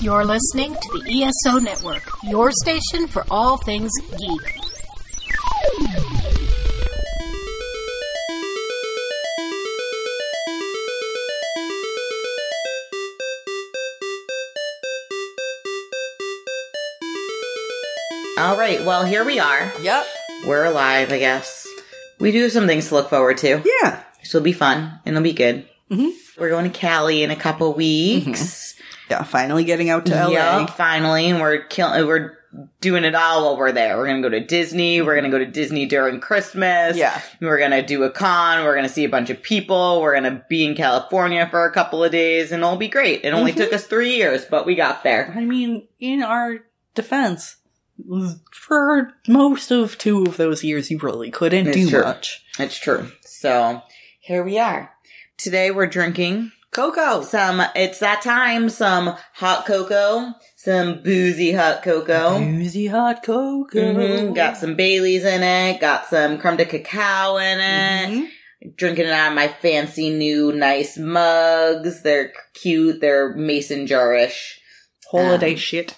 You're listening to the ESO Network, your station for all things geek. All right, well, here we are. Yep. We're alive, I guess. We do have some things to look forward to. Yeah. This will be fun and it'll be good. Mhm. We're going to Cali in a couple weeks. Yeah. Finally getting out to LA. Yep, finally, and we're killing. We're doing it all while we're there. We're gonna go to Disney. We're gonna go to Disney during Christmas. Yeah. We're gonna do a con. We're gonna see a bunch of people. We're gonna be in California for a couple of days, and it'll be great. It only Mhm. took us three years, but we got there. I mean, in our defense, for most of two of those years, you really couldn't It's do true. much. It's true. So here we are. Today we're drinking Coco. some. It's that time. Some hot cocoa. Some boozy hot cocoa. Boozy hot cocoa. Mhm. Got some Baileys in it. Got some creme de cacao in it. Mhm. Drinking it out of my fancy new nice mugs. They're cute. They're mason jarish. Holiday Um, shit.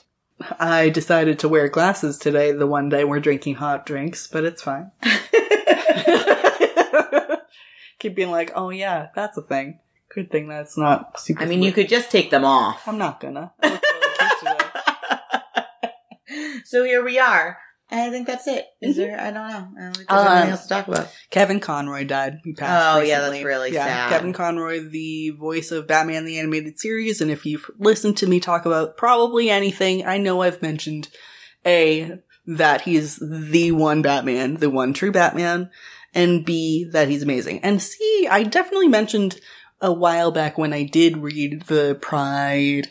I decided to wear glasses today, the one day we're drinking hot drinks, but it's fine. Keep being like, oh yeah, that's a thing. Good thing that's not super. I mean, you could just take them off. I'm not gonna. I look really cute today. so here we are. I think that's it. Is there? I don't know. I don't think there's Um, anything else to talk about. Kevin Conroy died. He passed. Oh, yeah, recently. that's really sad. Kevin Conroy, the voice of Batman the Animated Series, and if you've listened to me talk about probably anything, I know I've mentioned A, that he's the one Batman, the one true Batman, and B, that he's amazing. And C, I definitely mentioned a while back when I did read the Pride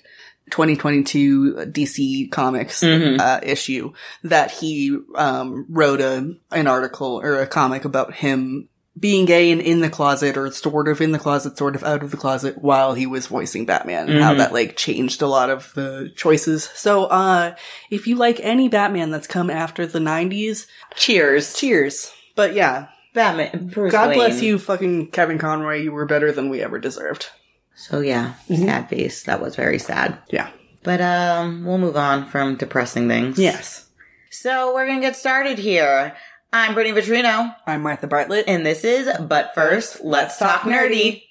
2022 DC Comics Mhm. uh, issue that he um, wrote a an article or a comic about him being gay and in the closet or sort of in the closet, sort of out of the closet while he was voicing Batman and how Mhm. that like changed a lot of the choices. So, uh, if you like any Batman that's come after the 90s, Cheers. cheers. But yeah, Batman. Bruce God bless you, fucking Kevin Conroy. You were better than we ever deserved. So yeah, Mhm. sad face. That was very sad. Yeah. But um, we'll move on from depressing things. Yes. So we're gonna get started here. I'm Brittany Vitrino, I'm Martha Bartlett. and this is But First, Let's Talk Nerdy.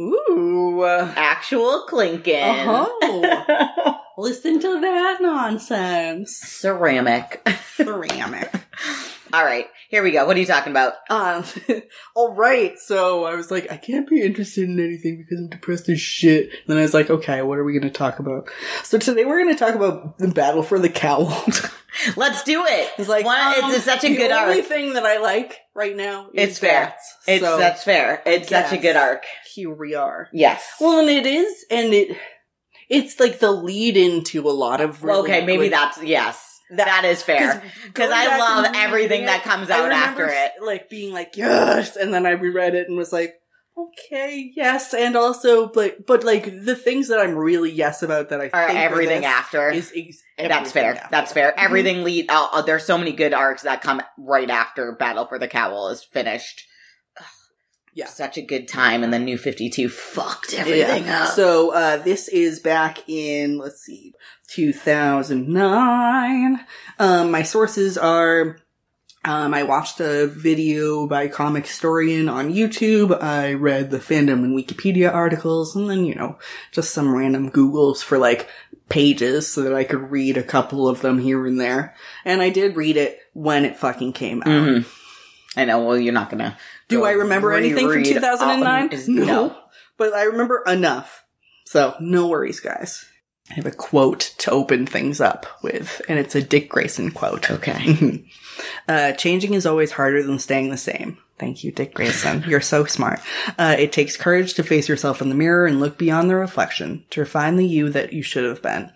Ooh. Actual clinking. Oh. listen to that nonsense. Ceramic. Ceramic. All right, here we go. What are you talking about? Um, all right. So I was like, I can't be interested in anything because I'm depressed as shit. then I was like, okay, what are we going to talk about? So today we're going to talk about the battle for the cowl. Let's do it. it's like, One- um, it's, such a good. the good only arc. thing that I like right now. Is It's fair. It's so that's fair. It's such a good arc. here we are. Yes. Well, and it is, and it it's like the lead into a lot of really okay, maybe good- that's yes. That is fair. Because I love everything reading that comes out after it. Like being like, yes, and then I reread it and was like, okay, yes, and also, but but like the things that I'm really yes about that I Or think are everything after. is ex- That's fair. after. That's fair. Mhm. Everything lead. Uh, uh, there's so many good arcs that come right after Battle for the Cowl is finished. Ugh. Yeah. such a good time, and then New Fifty Two fucked everything Yeah. up. So uh, this is back in let's see, 2009. Um, my sources are. Um, I watched a video by Comic Historian on YouTube. I read the fandom and Wikipedia articles, and then you know just some random Googles for like pages so that I could read a couple of them here and there. And I did read it when it fucking came out. Mm-hmm. I know. Well, you're not gonna. Do go I remember anything from 2009? all- is- no. no. But I remember enough. So, no worries, guys. I have a quote to open things up with, and it's a Dick Grayson quote. Okay. uh, changing is always harder than staying the same. Thank you, Dick Grayson. You're so smart. Uh, it takes courage to face yourself in the mirror and look beyond the reflection, to refine the you that you should have been.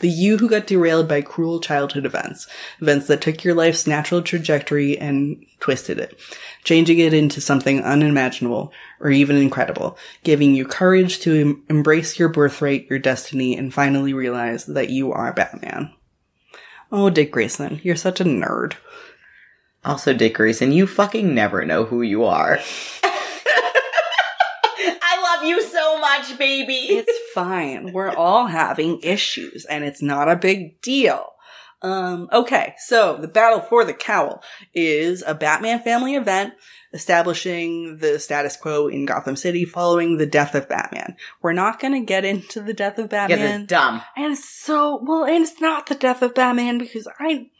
The you who got derailed by cruel childhood events. Events that took your life's natural trajectory and twisted it. Changing it into something unimaginable or even incredible. Giving you courage to em- embrace your birthright, your destiny, and finally realize that you are Batman. Oh, Dick Grayson, you're such a nerd. Also, Dick Grayson, you fucking never know who you are. I love you so much, baby. It's fine. We're all having issues and it's not a big deal. Um, okay, so the Battle for the Cowl is a Batman family event establishing the status quo in Gotham City following the death of Batman. We're not gonna get into the death of Batman. it's dumb. And it's so well, and it's not the death of Batman because I,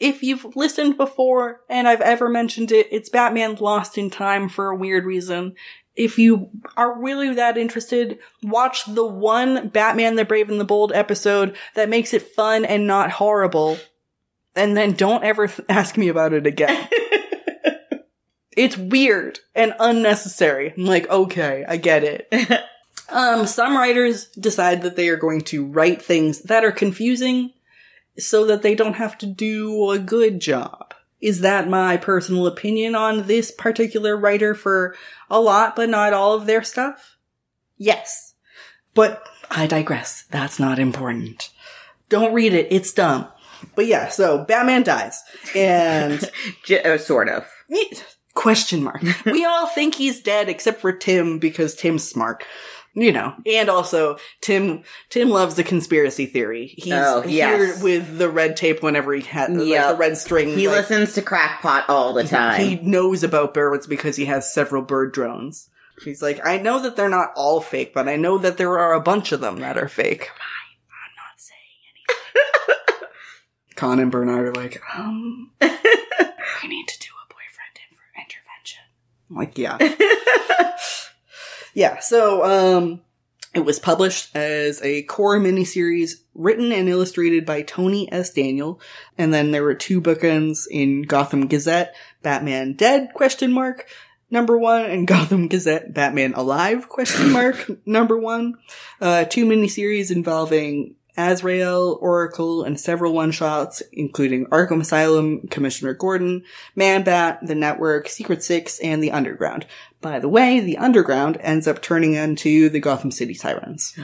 if you've listened before and I've ever mentioned it, it's Batman lost in time for a weird reason. If you are really that interested, watch the one Batman the Brave and the Bold episode that makes it fun and not horrible. And then don't ever th- ask me about it again. it's weird and unnecessary. I'm like, okay, I get it. Um, some writers decide that they are going to write things that are confusing so that they don't have to do a good job. Is that my personal opinion on this particular writer for a lot, but not all of their stuff? Yes. But I digress. That's not important. Don't read it. It's dumb. But yeah, so Batman dies. And J- uh, sort of. question mark. we all think he's dead except for Tim because Tim's smart. You know, and also Tim. Tim loves the conspiracy theory. He's Oh, yes. here with the red tape whenever he had like, the red string. He like, listens to Crackpot all the time. He knows about birds because he has several bird drones. He's like, I know that they're not all fake, but I know that there are a bunch of them that are fake. I'm not saying anything. Kon and Bernard are like, um, we need to do a boyfriend in- intervention. I'm like, yeah. yeah, so, um, it was published as a core miniseries written and illustrated by Tony S. Daniel. And then there were two bookends in Gotham Gazette, Batman Dead, question mark, number one, and Gotham Gazette, Batman Alive, question mark, number one. Uh, two miniseries involving Azrael, Oracle, and several one-shots, including Arkham Asylum, Commissioner Gordon, Man-Bat, The Network, Secret Six, and The Underground. By the way, The Underground ends up turning into the Gotham City Sirens.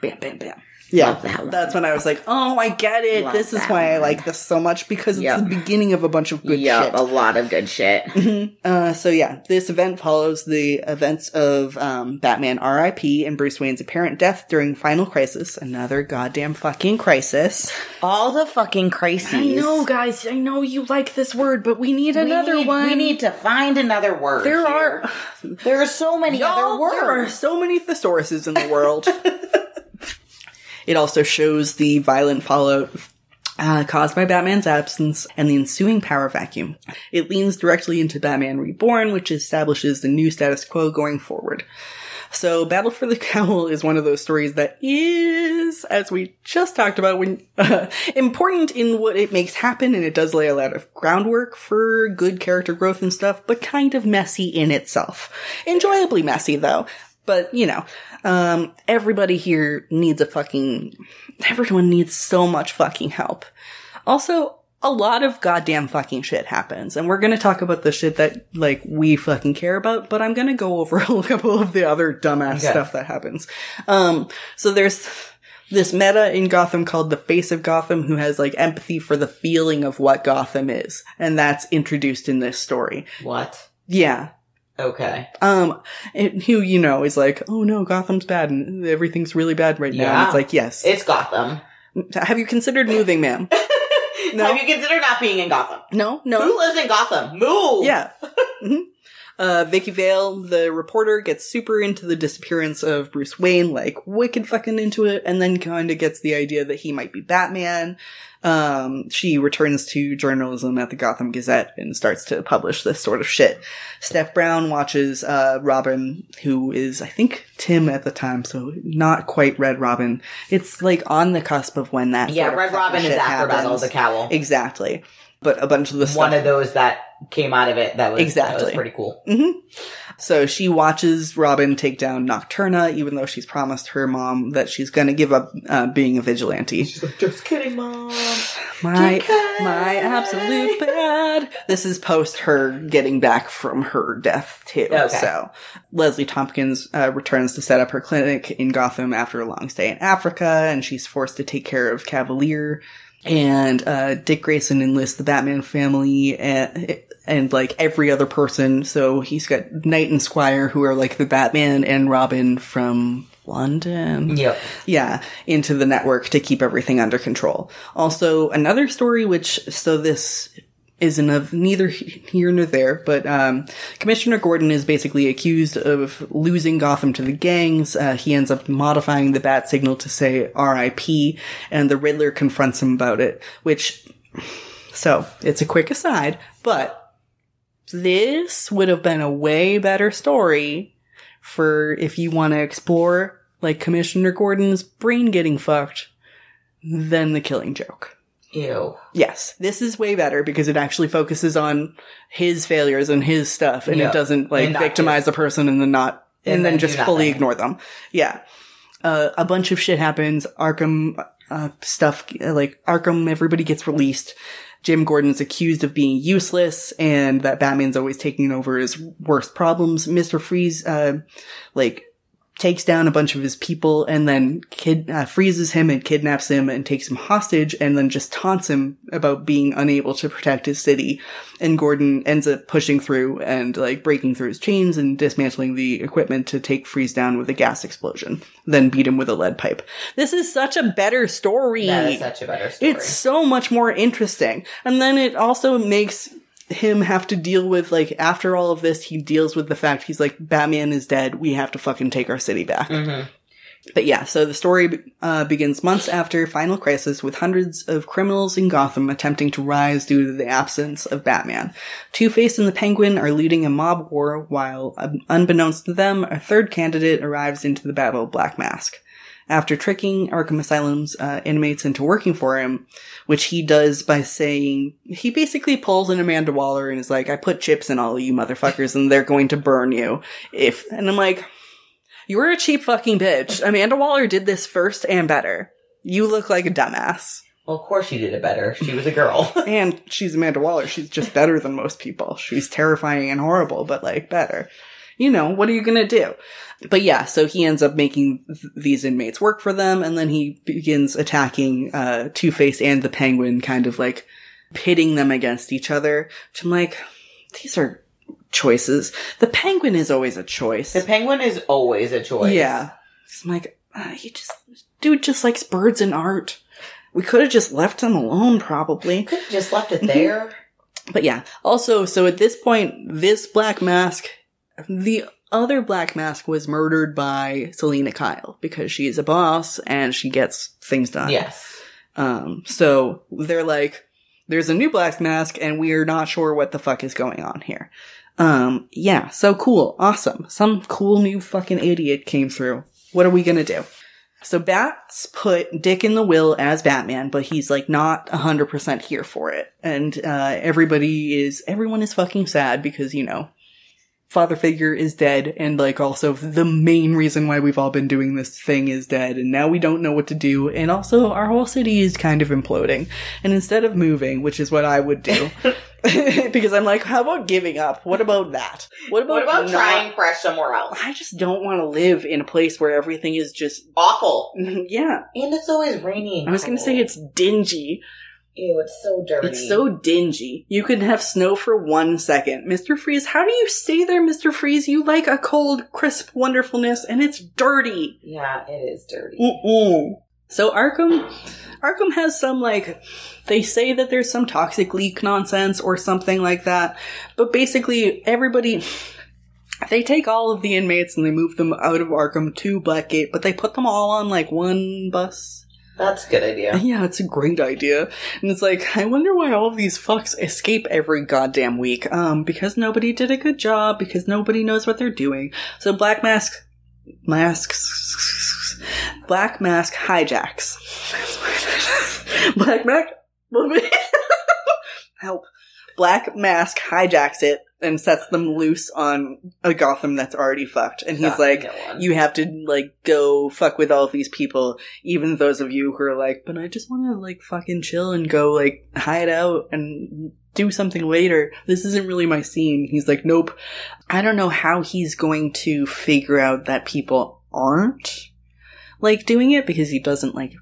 Bam, bam, bam. Yeah, Love that one. that's when I was like, oh, I get it. Love this is that why I like this so much because Yep. it's the beginning of a bunch of good Yup, shit. a lot of good shit. Uh, so yeah, this event follows the events of um, Batman R.I.P. and Bruce Wayne's apparent death during Final Crisis, another goddamn fucking crisis. all the fucking crises. I know, guys. I know you like this word, but we need We need- We need to find another word. There here. are There are so many Y'all, other words. There are so many thesauruses in the world. it also shows the violent fallout uh, caused by Batman's absence and the ensuing power vacuum. It leans directly into Batman Reborn, which establishes the new status quo going forward. So, Battle for the Cowl is one of those stories that is, as we just talked about, when uh, important in what it makes happen, and it does lay a lot of groundwork for good character growth and stuff, but kind of messy in itself. Enjoyably messy, though. But you know, um, everybody here needs a fucking. Everyone needs so much fucking help. Also, a lot of goddamn fucking shit happens, and we're gonna talk about the shit that like we fucking care about. But I'm gonna go over a couple of the other dumbass Okay. stuff that happens. Um, so there's this meta in Gotham called the Face of Gotham, who has like empathy for the feeling of what Gotham is, and that's introduced in this story. What? Yeah, Okay. um, and who you know is like, oh no, Gotham's bad and everything's really bad right now. And it's like, yes. It's Gotham. Have you considered moving, ma'am? No. Have you considered not being in Gotham? No, no. Who lives in Gotham? Move. Yeah. Mhm. Uh, Vicki Vale, the reporter, gets super into the disappearance of Bruce Wayne, like wicked fucking into it, and then kind of gets the idea that he might be Batman. Um, she returns to journalism at the Gotham Gazette and starts to publish this sort of shit. Steph Brown watches, uh, Robin, who is, I think, Tim at the time, so not quite Red Robin. It's like on the cusp of when that Yeah, Red Robin is after Battle of the Cowl. Exactly. But a bunch of the stuff. One of those that came out of it that was, exactly. that was pretty cool. So she watches Robin take down Nocturna, even though she's promised her mom that she's gonna give up uh, being a vigilante. She's like, just kidding, mom. My JK. my absolute bad. This is post her getting back from her death too. Okay. So Leslie Thompkins uh, returns to set up her clinic in Gotham after a long stay in Africa, and she's forced to take care of Cavalier. And uh, Dick Grayson enlists the Batman family and, and like every other person. So he's got Knight and Squire who are like the Batman and Robin from London. Yeah. Yeah, into the network to keep everything under control. Also, another story which, so this isn't of neither here nor there, but um, Commissioner Gordon is basically accused of losing Gotham to the gangs. Uh, he ends up modifying the bat signal to say RIP, and the Riddler confronts him about it, which, so, it's a quick aside, but this would have been a way better story for if you want to explore, like, Commissioner Gordon's brain getting fucked than the killing joke. Ew. Yes, this is way better because it actually focuses on his failures and his stuff, and Yeah. it doesn't like And not victimize the person and then not and, And then, then do just fully nothing. ignore them. Yeah, uh, a bunch of shit happens. Arkham uh, stuff uh, like Arkham, everybody gets released. Jim Gordon's accused of being useless, and that Batman's always taking over his worst problems. Mister Freeze, uh, like takes down a bunch of his people and then kid uh, freezes him and kidnaps him and takes him hostage and then just taunts him about being unable to protect his city and gordon ends up pushing through and like breaking through his chains and dismantling the equipment to take freeze down with a gas explosion then beat him with a lead pipe this is such a better story That is such a better story. it's so much more interesting. And then it also makes him have to deal with, like, after all of this, he deals with the fact he's like, Batman is dead. We have to fucking take our city back. Mhm. But yeah, so the story uh, begins months after Final Crisis with hundreds of criminals in Gotham attempting to rise due to the absence of Batman. Two-Face and the Penguin are leading a mob war while, um, unbeknownst to them, a third candidate arrives into the Battle of Black Mask. After tricking Arkham Asylum's uh, inmates into working for him, which he does by saying, he basically pulls an Amanda Waller and is like, I put chips in all of you motherfuckers and they're going to burn you. If, and I'm like, you're a cheap fucking bitch. Amanda Waller did this first and better. You look like a dumbass. well, of course she did it better. She was a girl. And she's Amanda Waller. She's just better than most people. She's terrifying and horrible, but like better. You know, what are you gonna do? But yeah, so he ends up making th- these inmates work for them, and then he begins attacking uh, Two Face and the Penguin, kind of like pitting them against each other. Which I'm like, these are choices. The Penguin is always a choice. the penguin is always a choice. Yeah. So I'm like, uh, he just, dude just likes birds and art. We could have just left him alone, probably. Could have just left Mm-hmm. it there. But yeah. Also, so at this point, this Black Mask, the other Black Mask was murdered by Selina Kyle because she's a boss and she gets things done. yes. Um, so they're like, there's a new Black Mask and we're not sure what the fuck is going on here. Um, yeah, so cool. Awesome. Some cool new fucking idiot came through. What are we gonna do? So Bats put Dick in the will as Batman, but he's like not 100% here for it. And, uh, everybody is, everyone is fucking sad because, you know, father figure is dead and like also the main reason why we've all been doing this thing is dead and now we don't know what to do and also our whole city is kind of imploding and instead of moving which is what i would do because i'm like how about giving up what about that what about, What about not- trying fresh somewhere else? i just don't want to live in a place where everything is just Awful. yeah And it's always rainy. and i was gonna say it's dingy Ew, it's so dirty. It's so dingy. You can have snow for one second. Mr. Freeze, how do you stay there, Mr. Freeze? You like a cold, crisp wonderfulness, and it's dirty. Yeah, it is dirty. Mm-mm. So Arkham, Arkham has some like, they say that there's some toxic leak nonsense or something like that, but basically everybody, they take all of the inmates and they move them out of Arkham to Blackgate, but they put them all on like one bus. That's a good idea. Yeah, it's a great idea. And it's like, I wonder why all of these fucks escape every goddamn week. Um, because nobody did a good job, because nobody knows what they're doing. So Black Mask, masks, Black Mask hijacks. Black Mask, help. Black Mask hijacks it and sets them loose on a Gotham that's already fucked. And he's like, you have to like go fuck with all these people, even those of you who are like, but I just want to like fucking chill and go like hide out and do something later. This isn't really my scene. He's like, nope. I don't know how he's going to figure out that people aren't. Like doing it because he doesn't like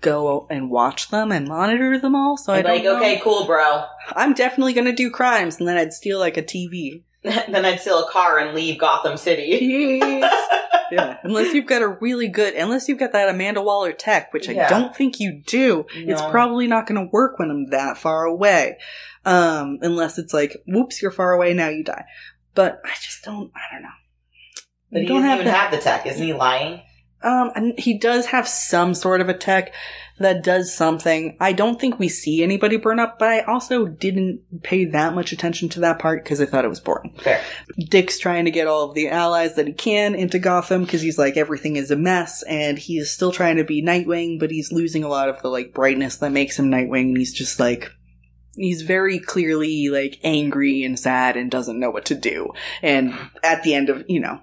go and watch them and monitor them all. So I'm like, know. okay, cool, bro. I'm definitely gonna do crimes, and then I'd steal like a TV. then I'd steal a car and leave Gotham City. yeah, unless you've got a really good, unless you've got that Amanda Waller tech, which I Yeah. don't think you do. It's probably not going to work when I'm that far away, um, unless it's like, whoops, you're far away, now you die. But I just don't. I don't know. But You he don't doesn't have even have the tech. Isn't he lying? Um, and he does have some sort of a tech that does something. I don't think we see anybody burn up, but I also didn't pay that much attention to that part because I thought it was boring. Fair. Dick's trying to get all of the allies that he can into Gotham because he's like everything is a mess and he is still trying to be Nightwing, but he's losing a lot of the like brightness that makes him Nightwing. And he's just like he's very clearly like angry and sad and doesn't know what to do. And at the end of you know,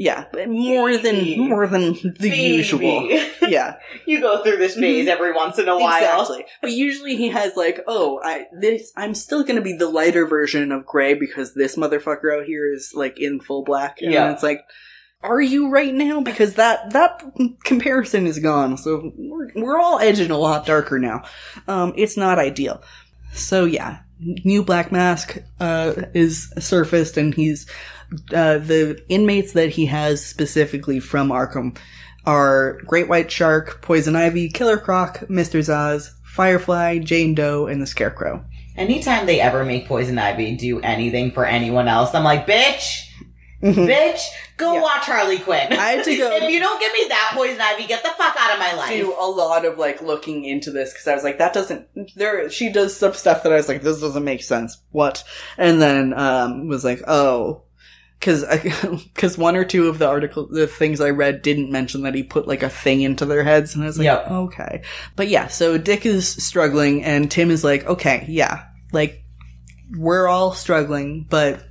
yeah, more than more than the usual. Yeah, you go through this phase every once in a while. exactly. But usually he has like, oh, I this I'm still gonna be the lighter version of gray because this motherfucker out here is like in full black. And Yeah. it's like, are you right now? Because that that comparison is gone. So we're we're all edging a lot darker now. Um, it's not ideal. So yeah, new Black Mask uh, is surfaced, and he's uh, the inmates that he has specifically from Arkham are Great White Shark, Poison Ivy, Killer Croc, Mr. Zsasz, Firefly, Jane Doe, and the Scarecrow. Anytime they ever make Poison Ivy do anything for anyone else, I'm like, bitch, Mhm. bitch, go Yeah. watch Harley Quinn. I had to go- if you don't give me that Poison Ivy, get the fuck out of my life. do a lot of like looking into this because I was like, that doesn't. There, she does some stuff that I was like, this doesn't make sense. What? And then um was like, oh, because because one or two of the article, the things I read didn't mention that he put like a thing into their heads, and I was like, Yep. okay. But yeah, so Dick is struggling, and Tim is like, okay, yeah, like we're all struggling, but.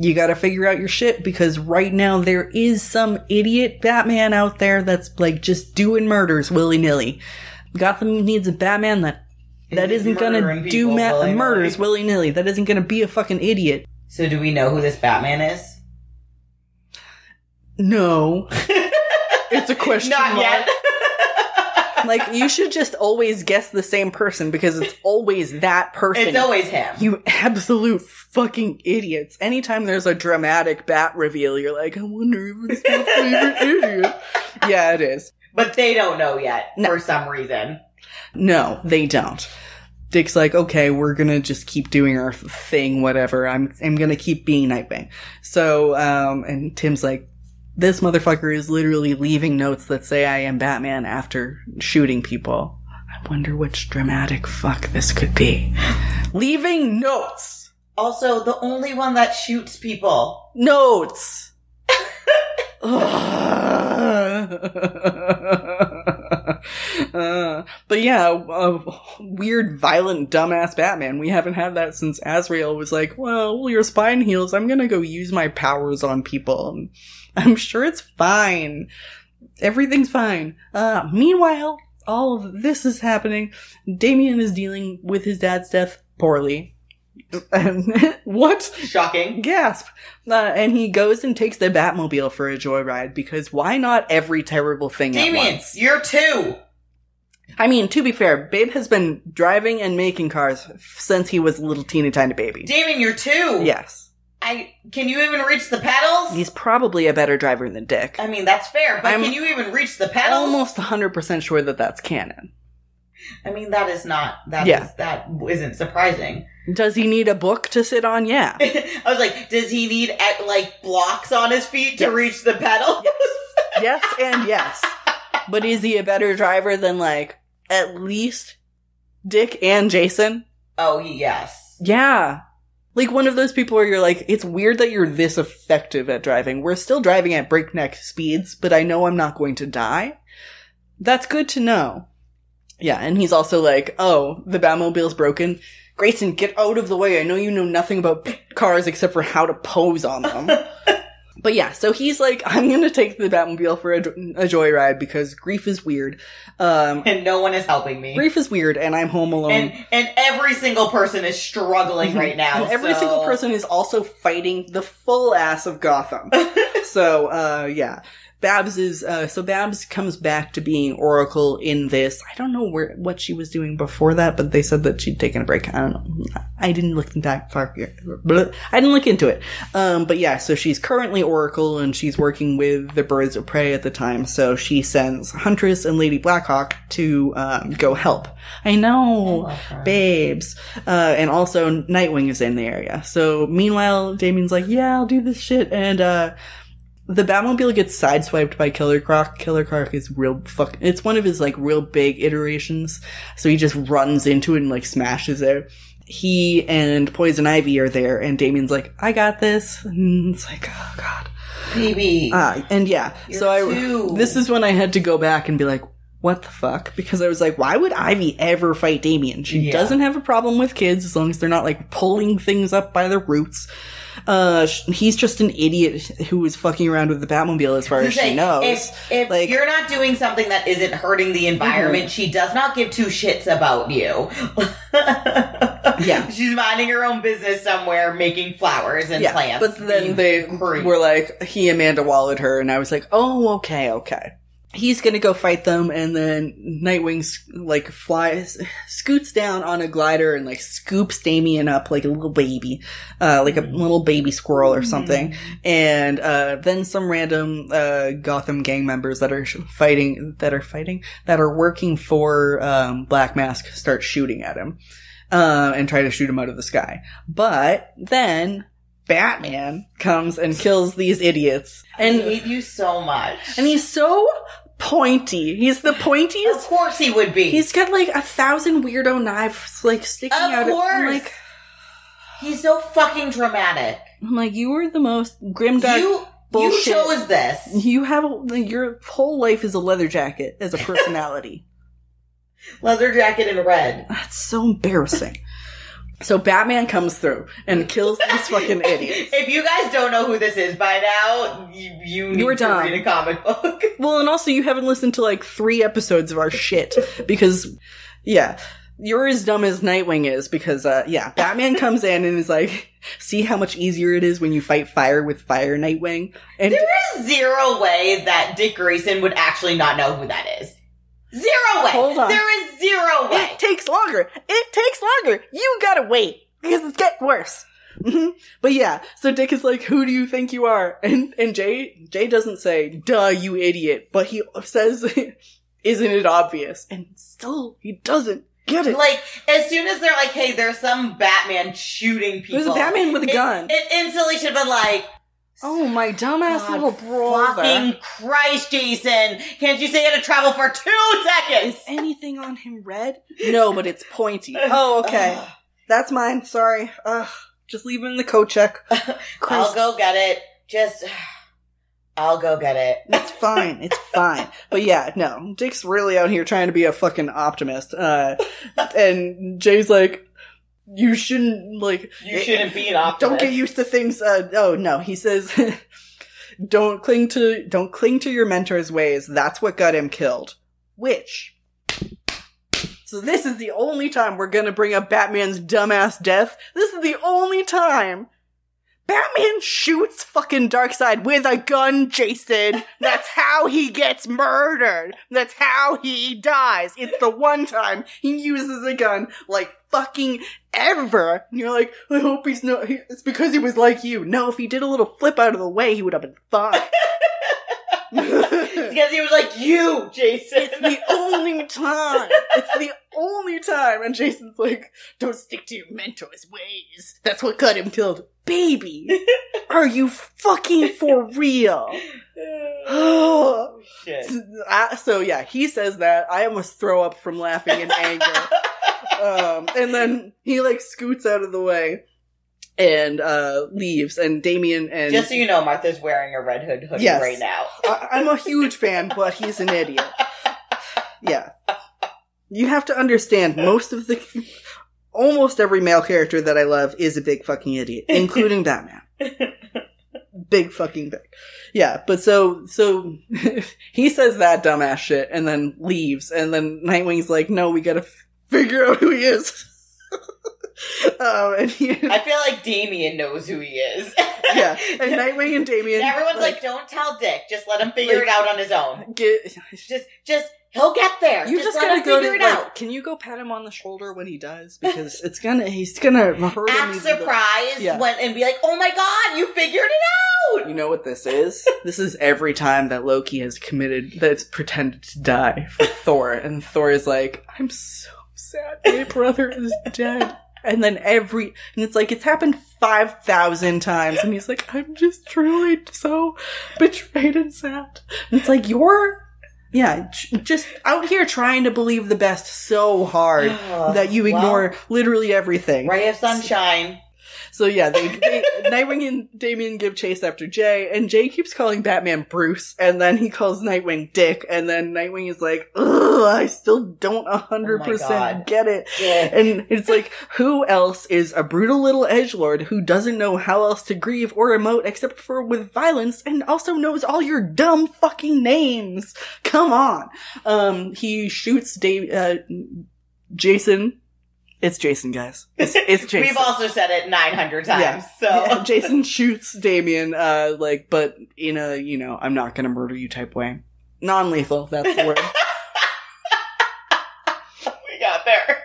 You gotta figure out your shit because right now there is some idiot Batman out there that's like just doing murders willy nilly. Gotham needs a Batman that that isn't gonna do ma- willy-nilly. murders willy nilly. That isn't gonna be a fucking idiot. So do we know who this Batman is? No, it's a question Not mark. yet. like you should just always guess the same person because it's always that person. it's always him. you absolute fucking idiots. Anytime there's a dramatic bat reveal, you're like, I wonder if it's my favorite idiot. Yeah, it is. But they don't know yet No. for some reason. No, they don't. Dick's like, okay, we're gonna just keep doing our thing, whatever. I'm, I'm gonna keep being Nightwing. So, um, and Tim's like, this motherfucker is literally leaving notes that say I am Batman after shooting people. I wonder which dramatic fuck this could be. leaving notes! Also, the only one that shoots people. Notes! Uh, but yeah, a weird, violent, dumbass Batman. We haven't had that since Azrael was like, "Well, your spine heals. I'm gonna go use my powers on people." I'm sure it's fine. Everything's fine. Uh, meanwhile, all of this is happening. Damian is dealing with his dad's death poorly. what? Shocking. Gasp! Uh, and he goes and takes the Batmobile for a joyride because why not every terrible thing at Damian, once? you're two. I mean, to be fair, Babe has been driving and making cars f- since he was a little teeny tiny baby. Damian, you're two. Yes. I can you even reach the pedals? He's probably a better driver than Dick. I mean, that's fair, but I'm can you even reach the pedals? Almost 100% sure that that's canon. I mean, that is not that Yeah. is- that isn't surprising. Does he need a book to sit on? Yeah. I was like, does he need eh, like blocks on his feet to Yes. reach the pedals? yes and yes. But is he a better driver than, like, at least Dick and Jason? Oh yes. Yeah. Like one of those people where you're like, it's weird that you're this effective at driving. We're still driving at breakneck speeds, but I know I'm not going to die. That's good to know. Yeah, and he's also like, oh, the Batmobile's broken. Grayson, get out of the way. I know you know nothing about cars except for how to pose on them. but yeah, so he's like, I'm gonna take the Batmobile for a, a joyride because grief is weird. Um, And no one is helping me. grief is weird, and I'm home alone. And and every single person is struggling right now. And every so- single person is also fighting the full ass of Gotham. so, uh, yeah. Babs is uh, so Babs comes back to being Oracle in this. I don't know where what she was doing before that, but they said that she'd taken a break. I don't know. I didn't look that far. I didn't look into it. Um, but yeah, so she's currently Oracle and she's working with the Birds of Prey at the time. So she sends Huntress and Lady Blackhawk to um, go help. I know, babes. Uh, and also Nightwing is in the area. So meanwhile, Damian's like, yeah, I'll do this shit. And, uh, the Batmobile gets sideswiped by Killer Croc. Killer Croc is real fuck. It's one of his like real big iterations. So he just runs into it and like smashes it. He and Poison Ivy are there, and Damian's like, "I got this." And it's like, oh god. Baby. Ah, and yeah. so I two. this is when I had to go back and be like, what the fuck? Because I was like, why would Ivy ever fight Damian? She Yeah. doesn't have a problem with kids as long as they're not like pulling things up by the roots. Uh, he's just an idiot who is fucking around with the Batmobile as far as she knows. If, if Like- you're not doing something that isn't hurting the environment, she does not give two shits about you. Yeah. She's minding her own business somewhere, making flowers and yeah, plants. but then they were like, he Amanda Walled her, and I was like, oh, okay, okay. He's gonna go fight them, and then Nightwing like flies, scoots down on a glider and like scoops Damian up like a little baby, uh, like a little baby squirrel or something. And uh, then some random uh, Gotham gang members that are fighting, that are fighting, that are working for um, Black Mask start shooting at him uh, and try to shoot him out of the sky. But then Batman comes and kills these idiots. And I hate you so much. and he's so pointy. He's the pointiest. of course he would be. He's got like a thousand weirdo knives like sticking Of out. I'm course. like, He's so fucking dramatic. I'm like, you are the most grimdark. you bullshit. you chose this. You have a, your whole life is a leather jacket as a personality. Leather jacket in red. That's so embarrassing. So Batman comes through and kills these fucking idiots. If you guys don't know who this is by now, you, you need You're to dumb. read a comic book. Well, and also you haven't listened to like three episodes of our shit because, yeah, you're as dumb as Nightwing is because, uh, yeah, Batman comes in and is like, see how much easier it is when you fight fire with fire, Nightwing, and There is zero way that Dick Grayson would actually not know who that is. Zero way. Hold on. There is zero way. it takes longer. It takes longer. You gotta wait because it's getting worse. Mhm. But yeah, so Dick is like, "Who do you think you are?" And and Jay Jay doesn't say, "Duh, you idiot," but he says, "Isn't it obvious?" And still, he doesn't get it. Like, as soon as they're like, hey, there's some Batman shooting people. There's a Batman with a it- gun. It, instantly should have been like, Oh, my dumbass God little brother. fucking Christ, Jason. Can't you say you had to travel for two seconds? Is anything on him red? No, but it's pointy. Oh, okay. That's mine. Sorry. Ugh. Just leave it in the coat check. I'll go get it. Just, I'll go get it. It's fine. It's fine. But yeah, no. Dick's really out here trying to be a fucking optimist. Uh, and Jay's like, you shouldn't, like, You shouldn't be an optimist. don't get used to things. Uh, oh no, he says, don't cling to, don't cling to your mentor's ways. That's what got him killed. Which, so this is the only time we're gonna bring up Batman's dumbass death. This is the only time Batman shoots fucking Darkseid with a gun, Jason. That's how he gets murdered. That's how he dies. It's the one time he uses a gun like fucking ever. And you're like, I hope he's not, he- it's because he was like you. No, if he did a little flip out of the way, he would have been fine. It's because he was like, you, Jason. It's the only time. It's the only time. And Jason's like, don't stick to your mentor's ways. That's what got him killed. Baby, are you fucking for real? oh, shit. Uh, so yeah, he says that. I almost throw up from laughing in anger. um, and then he like scoots out of the way and uh leaves. And Damian and Just so you know, Martha's wearing a red hood hoodie Yes. right now. I- I'm a huge fan, but he's an idiot. Yeah. You have to understand, most of the. Almost every male character that I love is a big fucking idiot, including Batman. Big fucking big. Yeah, but so, so, he says that dumbass shit and then leaves, and then Nightwing's like, no, we gotta f- figure out who he is. Um, and he, I feel like Damian knows who he is. yeah, and Nightwing and Damian. Everyone's like, "Don't tell Dick. Just let him figure like- it out on his own. get, Just, just he'll get there. you just, just gotta go figure to it like, out." can you go pat him on the shoulder when he does? Because it's gonna, he's gonna hurt him. Act though- surprised Yeah. when and be like, "Oh my god, you figured it out!" You know what this is? this is every time that Loki has committed, that's pretended to die for Thor, and Thor is like, I'm so sad my brother is dead. And then every, and it's like, it's happened 5,000 times, and he's like, I'm just truly so betrayed and sad. And it's like, you're, yeah, just out here trying to believe the best so hard that you Well, ignore literally everything. ray of sunshine. So yeah, they, they Nightwing and Damian give chase after Jay, and Jay keeps calling Batman Bruce, and then he calls Nightwing Dick, and then Nightwing is like, "Ugh, I still don't a hundred Oh my percent get it." Dick. And it's like, who else is a brutal little edge lord who doesn't know how else to grieve or emote except for with violence, and also knows all your dumb fucking names? Come on. Um, he shoots Dave, uh, Jason. It's Jason, guys. It's, it's Jason. We've also said it 900 times. Yeah. So Yeah, Jason shoots Damian, uh, like, but in a, you know, I'm not gonna murder you type way. Non lethal, that's the word. we got there.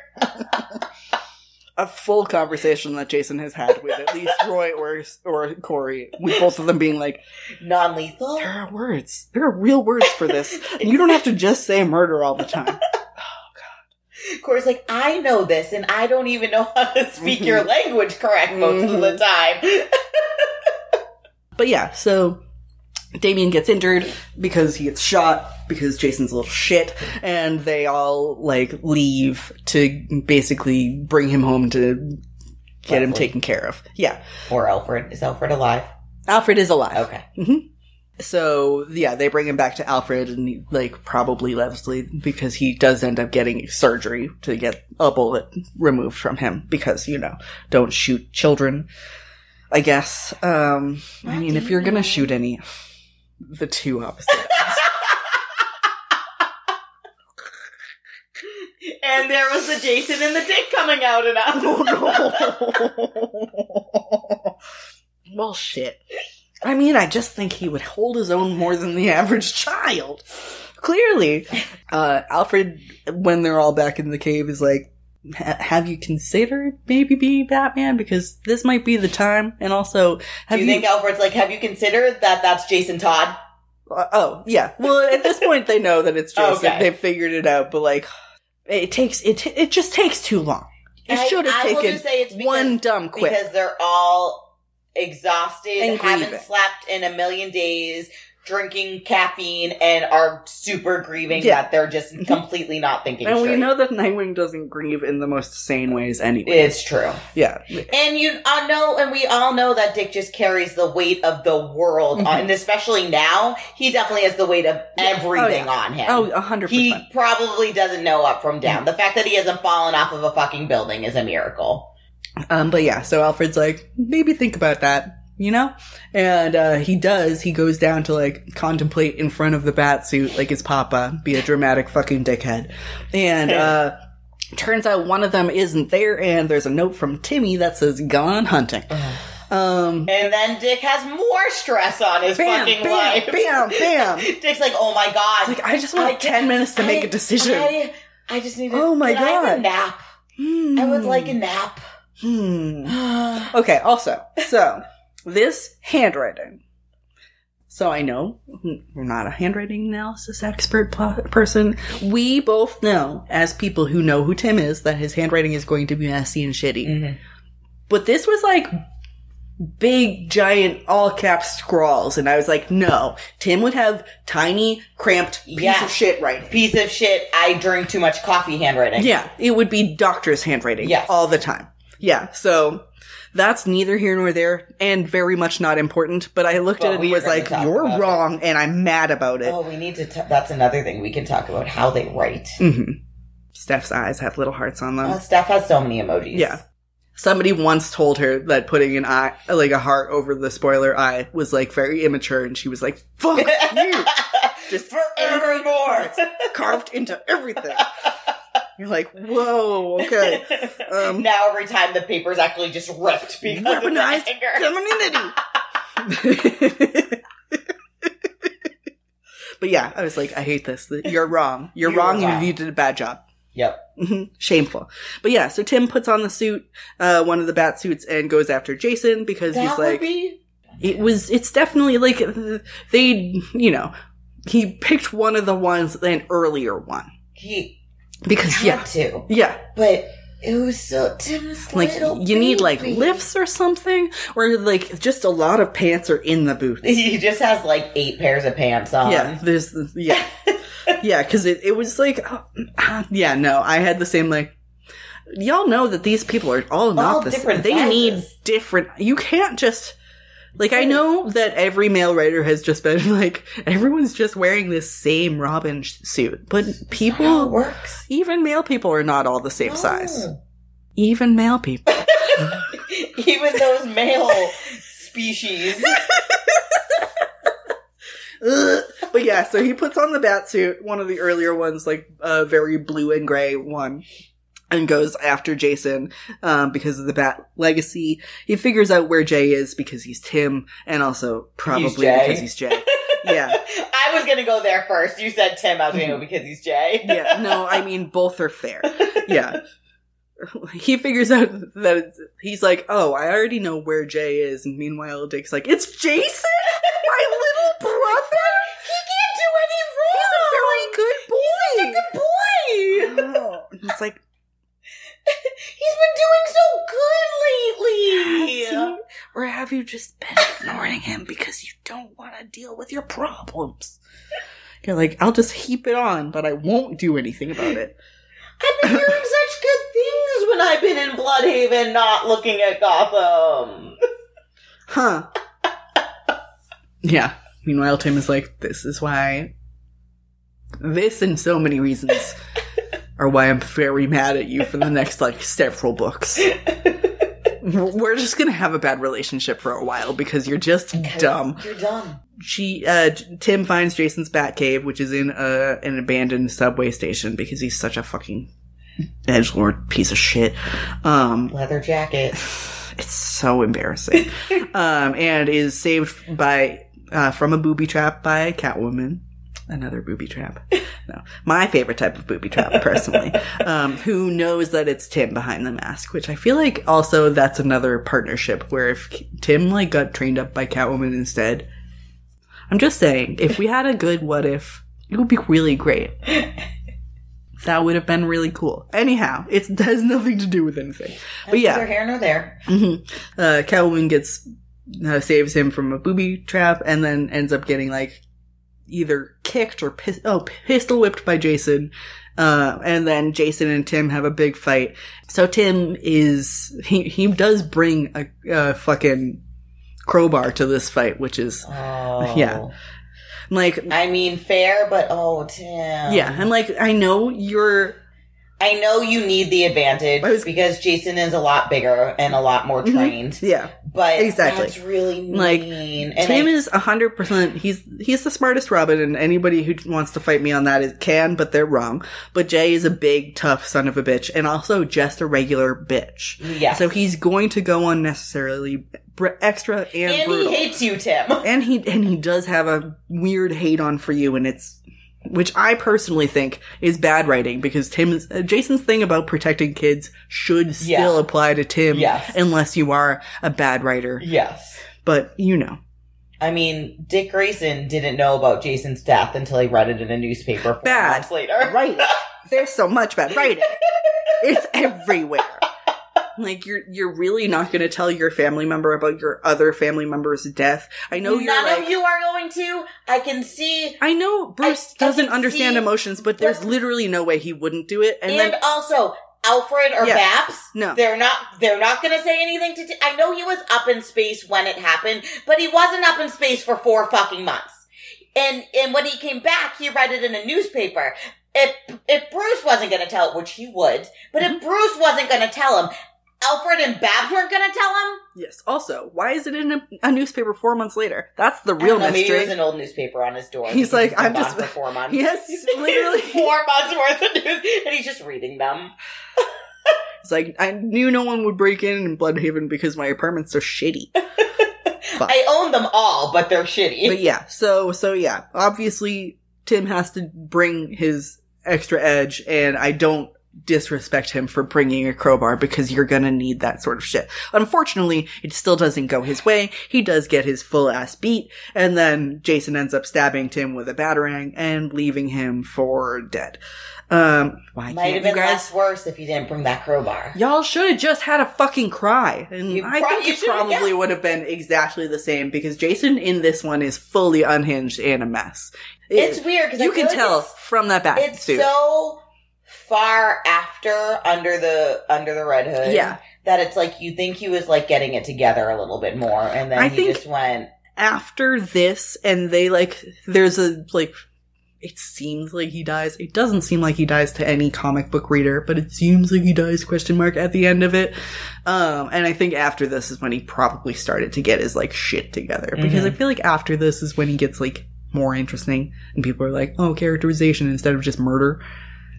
a full conversation that Jason has had with at least Roy or, or Kori, with both of them being like, Non-lethal. there are words. There are real words for this. And you don't have to just say murder all the time. Kori's like, I know this, and I don't even know how to speak Mhm. your language correct most of the time. But yeah, so Damian gets injured because he gets shot because Jason's a little shit, and they all like leave to basically bring him home to get him taken care of. Yeah, or Alfred. Is Alfred alive? Alfred is alive. Okay. So yeah, they bring him back to Alfred and like probably Leslie because he does end up getting surgery to get a bullet removed from him because you know don't shoot children. I guess. Um, I mean, if you're gonna shoot any, the two opposite. And there was the Jason and the Dick coming out and out. oh no! well, shit. I mean, I just think he would hold his own more than the average child. Clearly, uh, Alfred, when they're all back in the cave, is like, "Have you considered maybe being Batman? Because this might be the time." And also, Do have you you? think Alfred's like, have you considered that that's Jason Todd? uh, oh, yeah. Well, at this point, they know that it's Jason. Okay. They've figured it out. But like, it takes it. It just takes too long. It should have taken say it's because- one dumb quip. Because they're all exhausted, And haven't grieving. slept in a million days, drinking caffeine, and are super grieving Yeah. that they're just Mhm. completely not thinking And we know that Nightwing doesn't grieve in the most sane ways anyway. it's true. yeah. And you all know, and we all know that Dick just carries the weight of the world, Mhm. on, and especially now, he definitely has the weight of everything on him. Oh, a hundred he probably doesn't know up from down. The fact that he hasn't fallen off of a fucking building is a miracle. Um, but yeah, so Alfred's like, maybe think about that, you know? And, uh, he does. He goes down to, like, contemplate in front of the bat suit like his papa, be a dramatic fucking dickhead. And, uh, turns out one of them isn't there, and there's a note from Timmy that says, gone hunting. Um, And then Dick has more stress on his bam, fucking bam, life. bam, bam. Dick's like, oh my god. It's like, I just want I 10 minutes to make a decision. I, I just need to. Oh my can I have God. a nap. Hmm. I would like a nap. Hmm. Okay, also, so this handwriting. So I know we're not a handwriting analysis expert pl- person. We both know, as people who know who Tim is, that his handwriting is going to be messy and shitty. Mhm. But this was like big, giant, all caps scrawls, and I was like, no, Tim would have tiny, cramped piece Yeah. of shit writing. Piece of shit. I drink too much coffee handwriting. Yeah, it would be doctor's handwriting Yes. all the time. Yeah, so that's neither here nor there and very much not important, but I looked Well, at it and was like, you're about it. wrong and I'm mad about it. Oh, we need to. T- that's another thing we can talk about how they write. hmm Steph's eyes have little hearts on them. Uh, Steph has so many emojis. Yeah. Somebody once told her that putting an eye, like a heart over the spoiler eye was like very immature and she was like, fuck you! Just forevermore! carved into everything. You're like, whoa, okay. Um, now every time the paper's actually just ripped because of the Weaponized anger. femininity. but yeah, I was like, I hate this. You're wrong. You're, You're wrong. wrong. You, you did a bad job. Yep. Mhm. Shameful. But yeah, so Tim puts on the suit, uh, one of the bat suits, and goes after Jason because That he's like, be it was, it's definitely like, uh, they, you know, he picked one of the ones, an earlier one. he Because, had yeah, to, yeah, but it was so Tim's like, you need like lifts or something, or like just a lot of pants are in the booth. He just has like eight pairs of pants on. Yeah, there's yeah, yeah, because it, it was like, uh, yeah, no, I had the same like. Y'all know that these people are all not All the different same. They need different. You can't just like. I know that every male writer has just been like everyone's just wearing this same Robin sh- suit, but people, works. even male people, are not all the same ah. size. Even male people. Even those male species. But yeah, so he puts on the bat suit, one of the earlier ones, like a very blue and gray one, and goes after Jason um, because of the bat legacy. He figures out where Jay is because he's Tim, and also probably Jay. because he's Jay. Yeah, I was gonna go there first. You said Tim. I was gonna go because he's Jay. yeah. No, I mean both are fair. Yeah. He figures out that he's like, oh, I already know where Jay is, and meanwhile Dick's like, it's Jason, my little brother. He can't do any wrong. He's a very good boy. He's a good boy. Oh, it's like He's been doing so good lately. See? or have you just been ignoring him because you don't want to deal with your problems? You're like, I'll just heap it on, but I won't do anything about it. I've been hearing such good things when I've been in Blüdhaven, not looking at Gotham. Huh. Yeah. Meanwhile, Tim is like, this is why. This and so many reasons are why I'm very mad at you for the next, like, several books. We're just gonna have a bad relationship for a while because you're just dumb. You're dumb. she uh Tim finds Jason's bat cave, which is in uh an abandoned subway station because he's such a fucking edge lord piece of shit. Um Leather jacket. it's so embarrassing. um and is saved by uh from a booby trap by a Catwoman. Another booby trap. No. My favorite type of booby trap, personally. um, who knows that it's Tim behind the mask, which I feel like also that's another partnership where if Tim like got trained up by Catwoman instead, I'm just saying, if we had a good what if, it would be really great. That would have been really cool. Anyhow, it's, it has nothing to do with anything. But yeah, Neither here nor there. Mhm. Uh, Catwoman gets uh, saves him from a booby trap, and then ends up getting like either kicked or pis- oh pistol whipped by Jason. Uh, and then Jason and Tim have a big fight. So Tim is he he does bring a, a fucking crowbar to this fight, which is Oh. Yeah. like I mean, fair, but oh, Tim. yeah. I'm like I know you're I know you need the advantage was- because Jason is a lot bigger and a lot more Mhm. trained. yeah. But Exactly. that's really mean. Like, and Tim I- is hundred percent. He's he's the smartest Robin, and anybody who wants to fight me on that is can, but they're wrong. But Jay is a big, tough son of a bitch, and also just a regular bitch. yeah. So he's going to go unnecessarily br- extra and, and brutal. he hates you, Tim. and he and he does have a weird hate on for you, and it's which I personally think is bad writing because Tim's uh, Jason's thing about protecting kids should still Yeah. apply to Tim, Yes. unless you are a bad writer. Yes. But you know. I mean, Dick Grayson didn't know about Jason's death until he read it in a newspaper four Bad. months later. Right. There's so much bad writing. It's everywhere. Like you're you're really not going to tell your family member about your other family member's death. I know you're None like of you are going to. I can see. I know Bruce I- I doesn't can understand see emotions, but there's what- literally no way he wouldn't do it. And, And, then also, Alfred or Yeah. Babs, no. they're not. They're not going to say anything to. T- I know he was up in space when it happened, but he wasn't up in space for four fucking months. And and when he came back, he read it in a newspaper. If if Bruce wasn't going to tell it, which he would, but Mm-hmm. if Bruce wasn't going to tell him, Alfred and Babs weren't gonna tell him? Yes. Also, why is it in a, a newspaper four months later? That's the real know, maybe mystery. there's an old newspaper on his door. He's like, I'm just- for four months. Yes, literally. four months worth of news, and he's just reading them. It's like I knew no one would break in in Blüdhaven because my apartment's are shitty. I own them all, but they're shitty. But yeah, so so yeah, obviously Tim has to bring his extra edge, and I don't disrespect him for bringing a crowbar because you're gonna need that sort of shit. Unfortunately, it still doesn't go his way. He does get his full ass beat, and then Jason ends up stabbing Tim with a batarang and leaving him for dead. Um, why Might have been guys? less worse if you didn't bring that crowbar. Y'all should have just had a fucking cry. And You I prob- think it probably yeah. would have been exactly the same because Jason in this one is fully unhinged and a mess. It- It's weird because you can tell from that back It's suit. so far after under the under the red hood. Yeah. That it's like you think he was like getting it together a little bit more, and then I he just went. After this, and they like, there's a, like, it seems like he dies. It doesn't seem like he dies to any comic book reader, but it seems like he dies question mark at the end of it. Um, and I think after this is when he probably started to get his like shit together because I feel like after this is when he gets like more interesting and people are like, oh, characterization instead of just murder.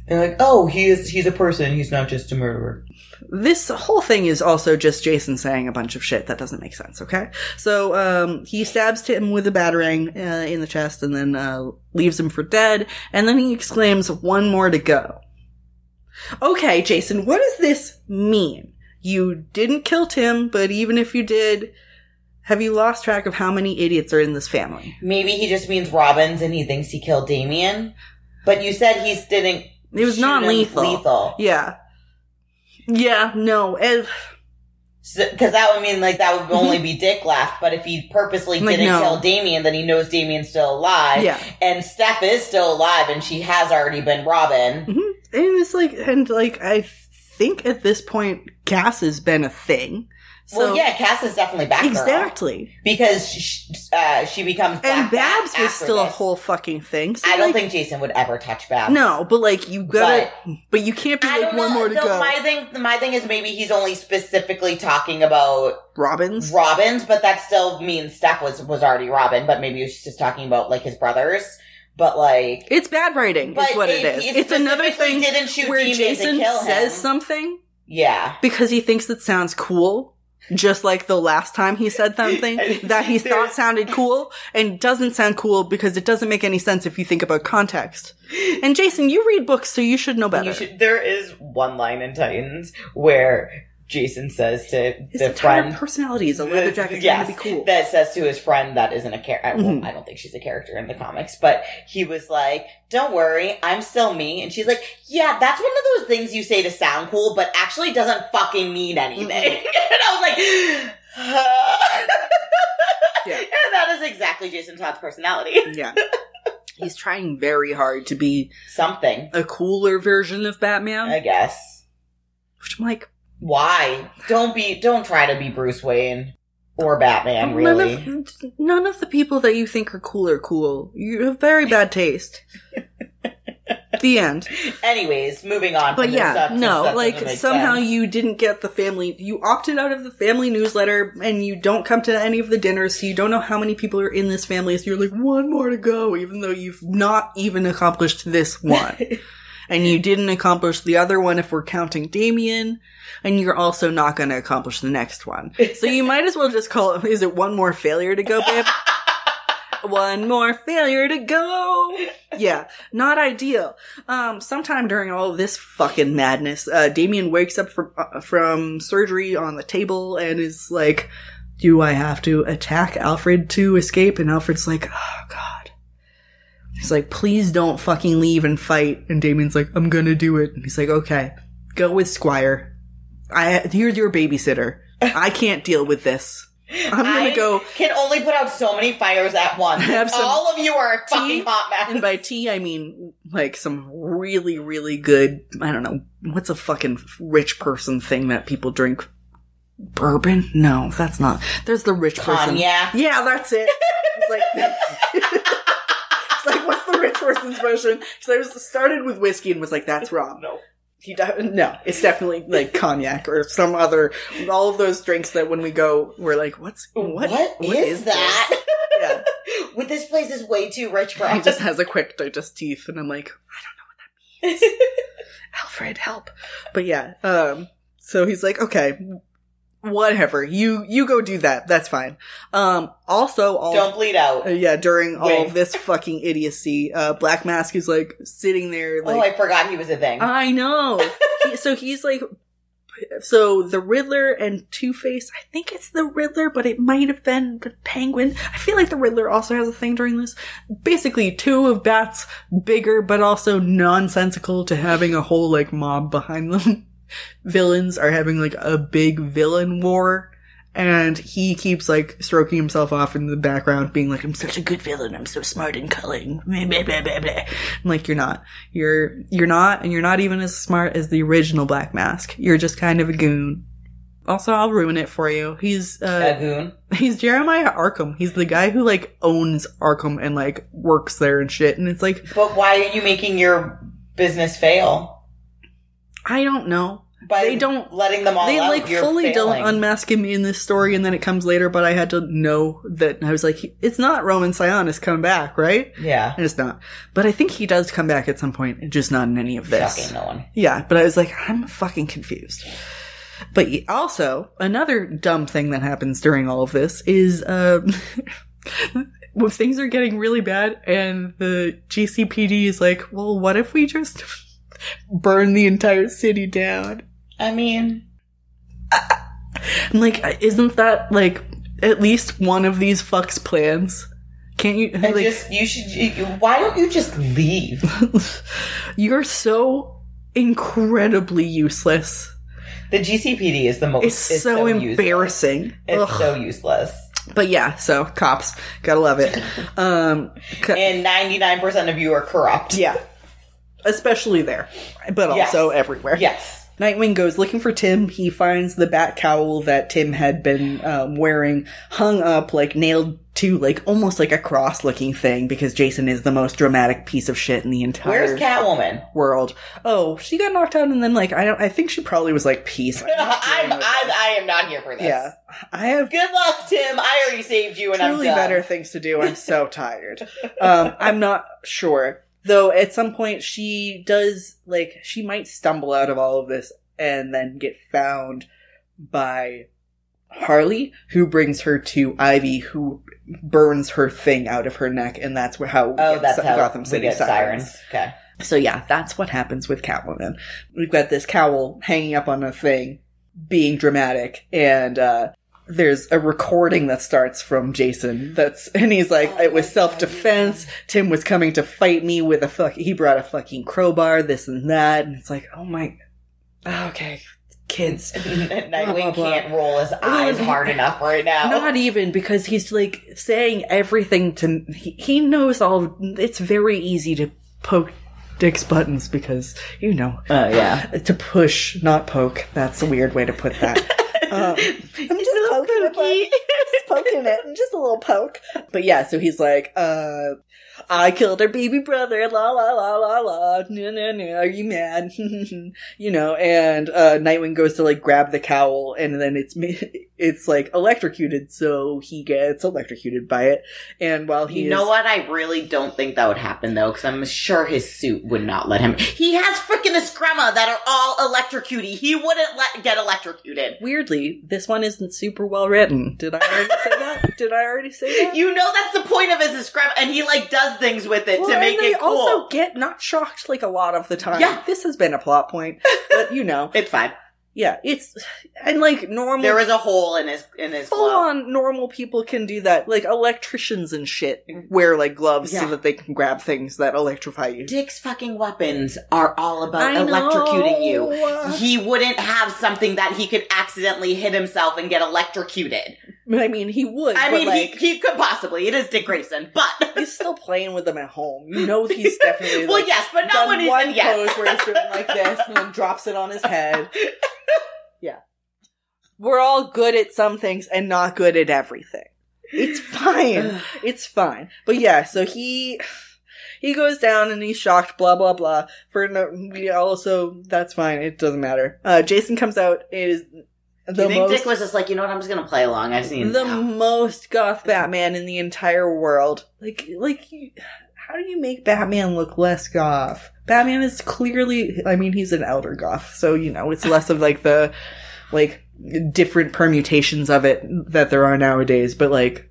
They're like, oh, he is. He's a person. He's not just a murderer. This whole thing is also just Jason saying a bunch of shit that doesn't make sense, okay? So, um, he stabs Tim with a batarang, uh, in the chest and then, uh, leaves him for dead, and then he exclaims, one more to go. Okay, Jason, what does this mean? You didn't kill Tim, but even if you did, have you lost track of how many idiots are in this family? Maybe he just means Robins, and he thinks he killed Damian. But you said he didn't. It was non-lethal. Lethal. Yeah. Yeah, no, Because that would mean like that would only be Dick left. But if he purposely Like, didn't no. kill Damian, then he knows Damian's still alive. yeah. And Steph is still alive, and she has already been Robin. hmm And it's like, and like, I think at this point, gas has been a thing. So, well, yeah, Cass is definitely back. exactly. because she, uh, she becomes And Babs was still a whole fucking thing. So I don't like, think Jason would ever touch Babs. No, but like, you gotta, but, you can't be I like one know. more to No, go. My thing, my thing is maybe he's only specifically talking about Robbins. Robins, but that still means Steph was was already Robin. But maybe he was just talking about like his brothers. But like, It's bad writing, but is what it if is. It's another thing Didn't shoot where Jason to kill says something Yeah. because he thinks it sounds cool. Just like the last time he said something that he thought sounded cool and doesn't sound cool because it doesn't make any sense if you think about context. And Jason, you read books, so you should know better. You should. There is one line in Titans where Jason says to His the friend. personality is a leather jacket Yes, trying to be cool. That says to his friend that isn't a character. Well, Mhm. I don't think she's a character in the comics, but he was like, "Don't worry, I'm still me." And she's like, "Yeah, that's one of those things you say to sound cool, but actually doesn't fucking mean anything." Mhm. and I was like, Yeah. and that is exactly Jason Todd's personality. yeah. He's trying very hard to be Something, a cooler version of Batman. I guess. which I'm like, Why? Don't be. Don't try to be Bruce Wayne or Batman. none Really. of none of the people that you think are cool are cool. You have very bad taste. the end. Anyways, moving on. But from yeah, no, like somehow sense. you didn't get the family. You opted out of the family newsletter, and you don't come to any of the dinners, so you don't know how many people are in this family. So you're like, one more to go, even though you've not even accomplished this one, and you didn't accomplish the other one if we're counting Damian, and you're also not going to accomplish the next one. So you might as well just call it. Is it one more failure to go, babe? One more failure to go. Yeah, not ideal. Um, sometime during all this fucking madness, uh, Damien wakes up from uh, from surgery on the table and is like, "Do I have to attack Alfred to escape?" And Alfred's like, "Oh God." He's like, "Please don't fucking leave and fight." And Damian's like, "I'm gonna do it." And he's like, "Okay, go with Squire. I you're your babysitter. I can't deal with this. I'm gonna I go." Can only put out so many fires at once. Have some All of you are tea, fucking hot mess. And by tea, I mean like some really, really good. I don't know what's a fucking rich person thing that people drink. Bourbon? No, that's not. There's the rich person. Cognac. Yeah, that's it. It's like, it's like what's the rich person's version? Because I was started with whiskey and was like, that's wrong. No. He de- no, it's definitely like cognac or some other. All of those drinks that when we go, we're like, "What's what? what is, this?" that? Yeah, With this place is way too rich for he us. just has a quick digestif, and I'm like, I don't know what that means. Alfred, help! But yeah, um, so he's like, okay, whatever. You you go do that. That's fine. Um, also, all Don't bleed out. uh, yeah, during all this fucking idiocy, uh, Black Mask is like sitting there, like oh, I forgot he was a thing. I know. He- so he's like, so the Riddler and Two Face. I think it's the Riddler, but it might have been the Penguin. I feel like the Riddler also has a thing during this. Basically, two of Bat's bigger, but also nonsensical to having a whole like mob behind them. Villains are having like a big villain war. And he keeps like stroking himself off in the background, being like, "I'm such a good villain. I'm so smart and cunning." Blah, blah, blah, blah, blah. I'm like, "You're not. You're you're not, and you're not even as smart as the original Black Mask. You're just kind of a goon." Also, I'll ruin it for you. He's uh, a goon. he's Jeremiah Arkham. He's the guy who like owns Arkham and like works there and shit. And it's like, But why are you making your business fail? I don't know. By They don't- letting them all they out. like fully failing. don't unmask him in this story, and then it comes later. But I had to know that I was like, it's not Roman Sionis come back, right? Yeah. And it's not. But I think he does come back at some point, just not in any of this. Shocking no one. Yeah, but I was like, I'm fucking confused. But also, another dumb thing that happens during all of this is, um, when things are getting really bad and the GCPD is like, well, what if we just burn the entire city down? I mean, I'm like, isn't that like at least one of these fucks plans? Can't you, like, just you should. You, why don't you just leave? you're so incredibly useless. The GCPD is the most. It's, so, useless. embarrassing. It's Ugh. so useless. But yeah, so cops, gotta love it. Um, And ninety nine percent of you are corrupt. yeah, especially there, but Yes. also everywhere. Yes. Nightwing goes looking for Tim. He finds the bat cowl that Tim had been um, wearing hung up, like nailed to like almost like a cross looking thing because Jason is the most dramatic piece of shit in the entire Where's Catwoman? world. Oh, she got knocked out and then like I don't I think she probably was like peace. I'm I'm, I'm. I am not here for this. yeah. I have Good luck, Tim. I already saved you, and I'm truly done. better things to do. I'm so tired. Um, I'm not sure. Though at some point she does, like, she might stumble out of all of this and then get found by Harley, who brings her to Ivy, who burns her thing out of her neck, and that's how we Oh, that's how Gotham City sirens. sirens. Okay. So yeah, that's what happens with Catwoman. We've got this cowl hanging up on a thing, being dramatic, and uh there's a recording that starts from Jason that's and he's like it was self-defense tim was coming to fight me with a fuck he brought a fucking crowbar this and that and it's like oh my okay kids Nightwing blah. can't roll his eyes hard enough right now. not even because he's like saying everything to he, he knows all it's very easy to poke dick's buttons because you know Oh yeah. to push not poke that's a weird way to put that um, i'm just poking it just poking it just a little poke but yeah so he's like uh I killed her baby brother, la la la la la, no no no, are you mad? you know, and uh Nightwing goes to like grab the cowl and then it's it's like electrocuted, so he gets electrocuted by it. And while he You is- know what? I really don't think that would happen though, because I'm sure his suit would not let him. He has freaking Eskrima that are all electrocuted. He wouldn't let get electrocuted. Weirdly, this one isn't super well written. Mm. Did I already say that? Did I already say that? You know that's the point of his Eskrima, and he like does things with it Well, to make and they it cool. also get not shocked like a lot of the time. Yeah. This has been a plot point, but you know, it's fine. Yeah, it's and like normal. There was a hole in his in his full glove. on normal people can do that. Like electricians and shit wear like gloves Yeah. so that they can grab things that electrify you. Dick's fucking weapons are all about I electrocuting know. you. He wouldn't have something that he could accidentally hit himself and get electrocuted. I mean, he would. I mean, like, he, he could possibly. It is Dick Grayson, but he's still playing with them at home. You know, he's definitely well, like, yes, but not when he's one in yes. pose where he's doing like this and then drops it on his head. Yeah, we're all good at some things and not good at everything. It's fine. it's fine. But yeah, so he he goes down and he's shocked, blah blah blah. For no, we also that's fine. It doesn't matter. Uh, Jason comes out is the you think most Dick was just like, you know what? I'm just gonna play along. I've seen the now. most goth Batman in the entire world. Like like you, how do you make Batman look less goth? Batman is clearly I mean he's an elder goth, so you know, it's less of like the like different permutations of it that there are nowadays, but like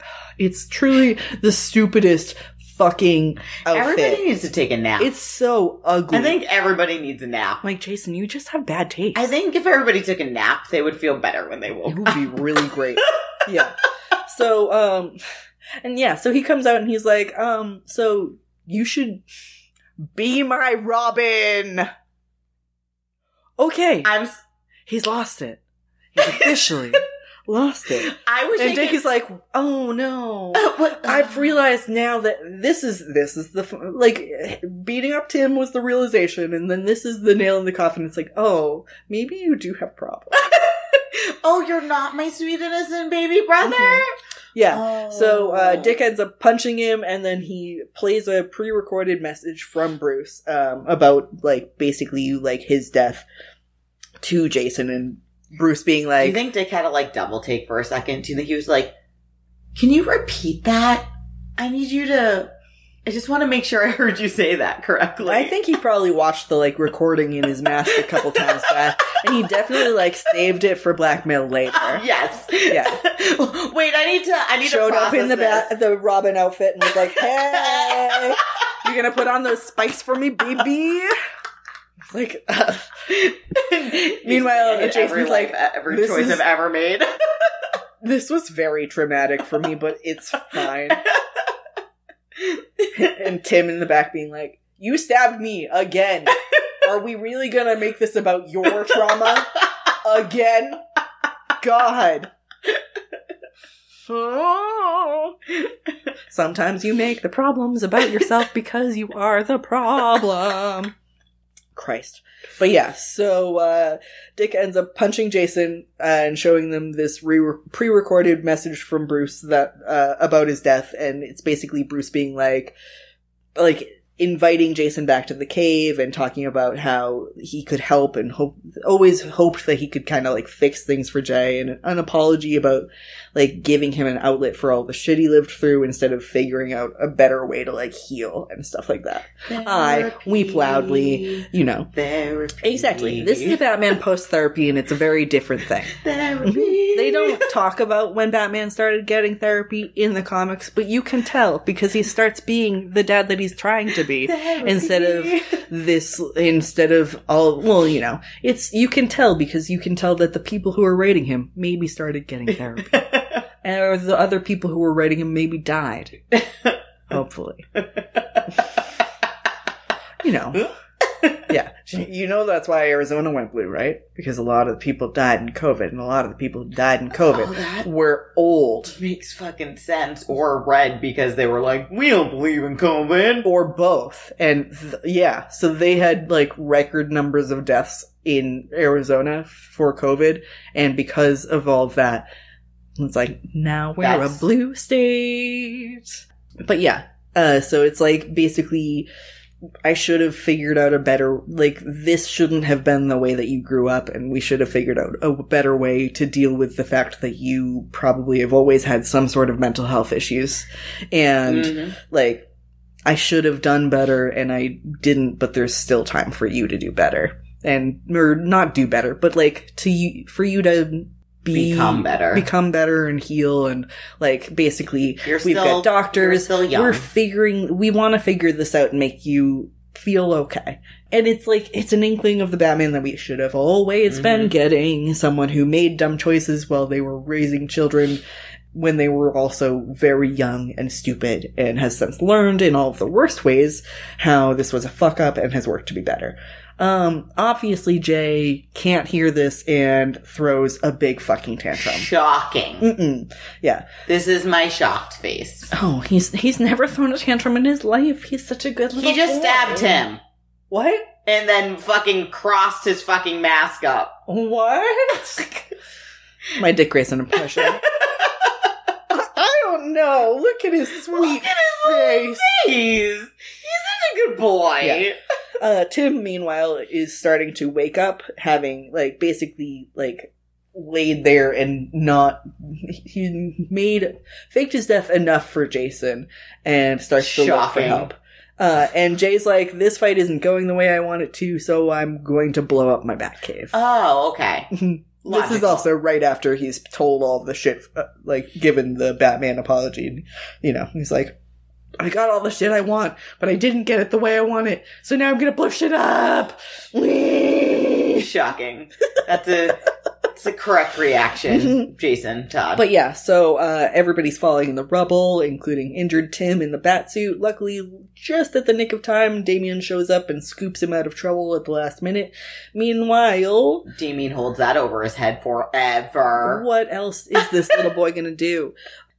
it's truly the stupidest fucking outfit. Everybody needs to take a nap. It's so ugly. I think everybody needs a nap. like Jason, you just have bad taste. I think if everybody took a nap, they would feel better when they woke. It would up. be really great. yeah. So, um, and yeah, so he comes out and he's like, um, so you should be my Robin. Okay. I'm. s- He's lost it. He's officially lost it. I was. And thinking, Dick is like, oh no. What- I've realized now that this is this is the like beating up Tim was the realization, and then this is the nail in the coffin. It's like, oh, maybe you do have problems. oh, you're not my sweet innocent baby brother. Mhm. Yeah. Oh. So uh, Dick ends up punching him, and then he plays a pre-recorded message from Bruce um, about like basically like his death to Jason, and Bruce being like, Do you think Dick had to like double take for a second? Do you think he was like, "Can you repeat that? I need you to. I just want to make sure I heard you say that correctly." I think he probably watched the like recording in his mask a couple times back, and he definitely like saved it for blackmail later. yes. Yeah. Wait, I need to. I need Showed to up in the ba- the Robin outfit and was like, "Hey, you're gonna put on those spikes for me, baby?" Like, uh. Meanwhile, Jason's every like, life- every "This choice is- I've ever made. this was very traumatic for me, but it's fine. and Tim in the back being like, "You stabbed me again. Are we really gonna make this about your trauma again? God." Sometimes you make the problems about yourself because you are the problem. Christ. But yeah, so uh, Dick ends up punching Jason uh, and showing them this re- pre-recorded message from Bruce that uh, about his death, and it's basically Bruce being like, like inviting Jason back to the cave and talking about how he could help and hope always hoped that he could kind of like fix things for Jay and an apology about like giving him an outlet for all the shit he lived through instead of figuring out a better way to like heal and stuff like that. I weep loudly, you know. Therapy. Exactly. This is Batman post therapy and it's a very different thing. Therapy. They don't talk about when Batman started getting therapy in the comics, but you can tell because he starts being the dad that he's trying to be Therapy. instead of this instead of all well, you know, it's you can tell because you can tell that the people who are rating him maybe started getting therapy. or the other people who were rating him maybe died. Hopefully. you know. Yeah. You know that's why Arizona went blue, right? Because a lot of the people died in COVID, and a lot of the people who died in COVID Oh, were old. makes fucking sense. Or red because they were like, we don't believe in COVID. Or both. And th- yeah, so they had like record numbers of deaths in Arizona for COVID, and because of all of that, it's like, now we're That's- a blue state. But yeah, uh, so it's like basically, I should have figured out a better, like, this shouldn't have been the way that you grew up, and we should have figured out a better way to deal with the fact that you probably have always had some sort of mental health issues. And, Mhm. like, I should have done better, and I didn't, but there's still time for you to do better. And, or not do better, but like, to you, for you to be, Become better. become better and heal and like basically You're we've still- got doctors you're still young. we're figuring we want to figure this out and make you feel okay and it's like it's an inkling of the batman that we should have always been Mhm. getting someone who made dumb choices while they were raising children when they were also very young and stupid and has since learned in all of the worst ways how this was a fuck up and has worked to be better um obviously jay can't hear this and throws a big fucking tantrum Shocking. Mm-mm. Yeah. This is my shocked face. Oh, he's he's never thrown a tantrum in his life. He's such a good little. He just boy. stabbed him What? and then fucking crossed his fucking mask up. What? My Dick Grayson impression. I don't know. Look at his sweet at his face. He's he's such a good boy. Yeah. Uh, Tim, meanwhile, is starting to wake up, having like basically like laid there and not he made faked his death enough for Jason and starts to look for help. Uh, and Jay's like, "This fight isn't going the way I want it to, so I'm going to blow up my Batcave." Oh, okay. this is also right after he's told all the shit, uh, like given the Batman apology. And, you know, he's like, "I got all the shit I want, but I didn't get it the way I want it, so now I'm gonna blow shit up." Shocking. That's a that's a correct reaction, Jason Todd. But yeah, so uh, everybody's falling in the rubble, including injured Tim in the batsuit. Luckily, just at the nick of time, Damian shows up and scoops him out of trouble at the last minute. Meanwhile, Damian holds that over his head forever. what else is this little boy gonna do?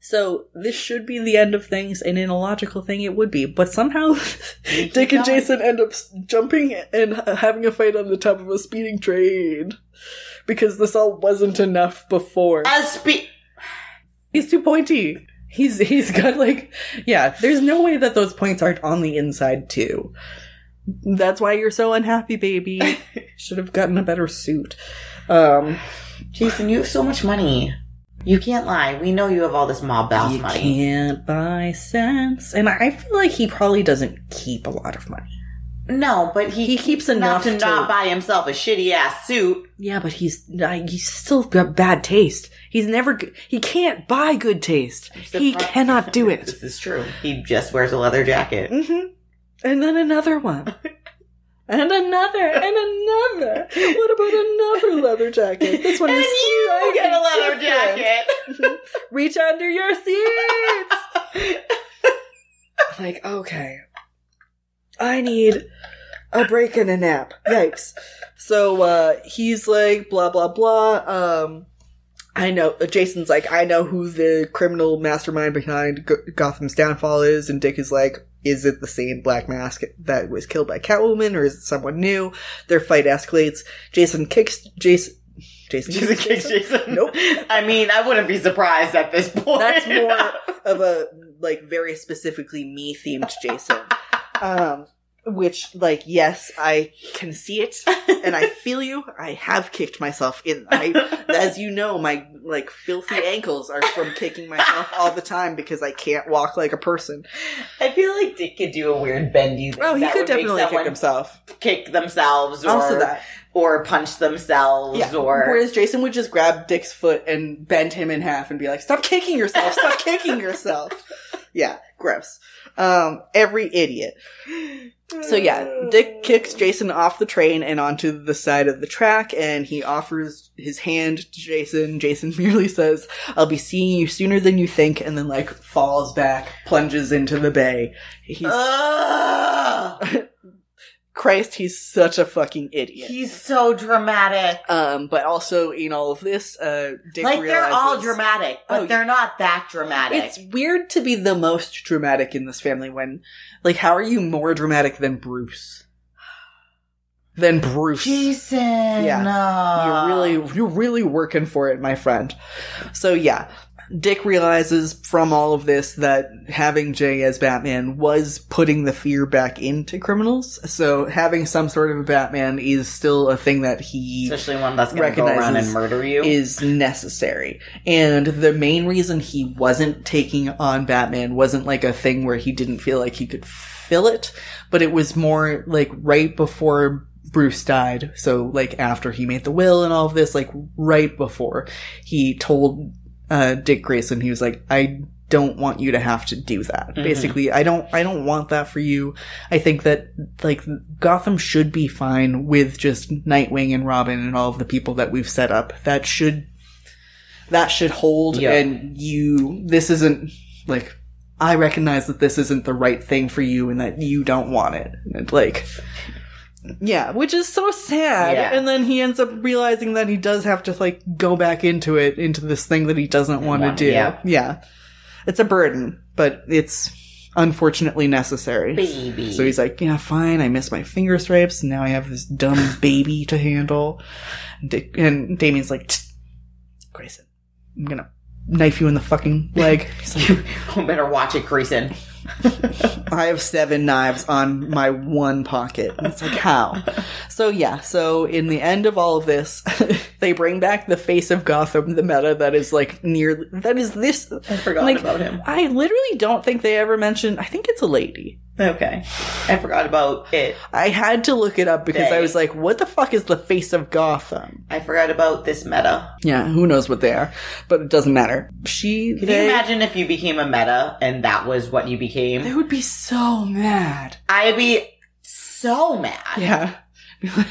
So this should be the end of things, and in a logical thing, it would be. But somehow, Dick and. Jason end up jumping and having a fight on the top of a speeding train because this all wasn't enough before. As spe- He's too pointy. He's he's got like yeah. There's no way that those points aren't on the inside too. That's why you're so unhappy, baby. Should have gotten a better suit. Um, Jason, you have so much money. You can't lie. We know you have all this mob boss you money. can't buy sense, and I feel like he probably doesn't keep a lot of money. No, but he, He keeps enough to, to- not buy himself a shitty ass suit. Yeah, but he's he's still got bad taste. He's never he can't buy good taste. He cannot do it. This is true. He just wears a leather jacket. hmm And then another one. And another, and another. What about another leather jacket? This one and is you slightly get a leather different. jacket. Reach under your seats. like, okay. I need a break and a nap. Yikes. So, uh, he's like, blah, blah, blah. Um, I know, uh, Jason's like, I know who the criminal mastermind behind G- Gotham's downfall is, and Dick is like, is it the same Black Mask that was killed by Catwoman, or is it someone new? Their fight escalates. Jason kicks Jason. Jason, Jason kicks Jason. Nope. I mean, I wouldn't be surprised at this point. That's more of a like very specifically me themed Jason. Um, which like yes, I can see it and I feel you. I have kicked myself in. I, as you know, my like filthy ankles are from kicking myself all the time because I can't walk like a person. I feel like Dick could do a weird bendy thing. Oh, he could definitely kick himself. Kick themselves or, Also that. or punch themselves Yeah. or Whereas Jason would just grab Dick's foot and bend him in half and be like, "Stop kicking yourself! Stop kicking yourself!" Yeah, gross. Um, every idiot. So yeah, Dick kicks Jason off the train and onto the side of the track, and he offers his hand to Jason. Jason merely says, "I'll be seeing you sooner than you think," and then like falls back, plunges into the bay. He's! Christ, he's such a fucking idiot. He's so dramatic. Um, but also in all of this, uh, Dick like they're all dramatic, but Oh, they're not that dramatic. It's weird to be the most dramatic in this family when, like, how are you more dramatic than Bruce? Than Bruce. Jason. Yeah. no. You're really, you're really working for it, my friend. So yeah, Dick realizes from all of this that having Jay as Batman was putting the fear back into criminals. So having some sort of a Batman is still a thing that he especially one that's going to go around and murder you. is necessary. And the main reason he wasn't taking on Batman wasn't like a thing where he didn't feel like he could fill it, but it was more like right before Bruce died. So like after he made the will and all of this, like right before he told uh, Dick Grayson, he was like, I don't want you to have to do that. Mhm. Basically, I don't, I don't want that for you. I think that like Gotham should be fine with just Nightwing and Robin and all of the people that we've set up. That should, that should hold. Yeah. And you, this isn't like, I recognize that this isn't the right thing for you and that you don't want it. And like, yeah, which is so sad. Yeah. And then he ends up realizing that he does have to like go back into it, into this thing that he doesn't want to do. yeah. yeah. It's a burden, but it's unfortunately necessary. Baby. So he's like, yeah, fine. I miss my finger stripes. And now I have this dumb baby to handle. And, and Damian's like, "Tsk, Grayson, I'm gonna knife you in the fucking leg. He's like, You better watch it, Grayson. I have seven knives on my one pocket. And it's like, how? So yeah, so in the end of all of this, they bring back the face of Gotham, the meta that is like near, that is this. I forgot like, about him. I literally don't think they ever mentioned, I think it's a lady. Okay. I forgot about it. I had to look it up because I was like, what the fuck is the face of Gotham? I forgot about this meta. Yeah, who knows what they are, but it doesn't matter. She, Can they, you imagine if you became a meta and that was what you became? they would be so mad. I'd be so mad. Yeah.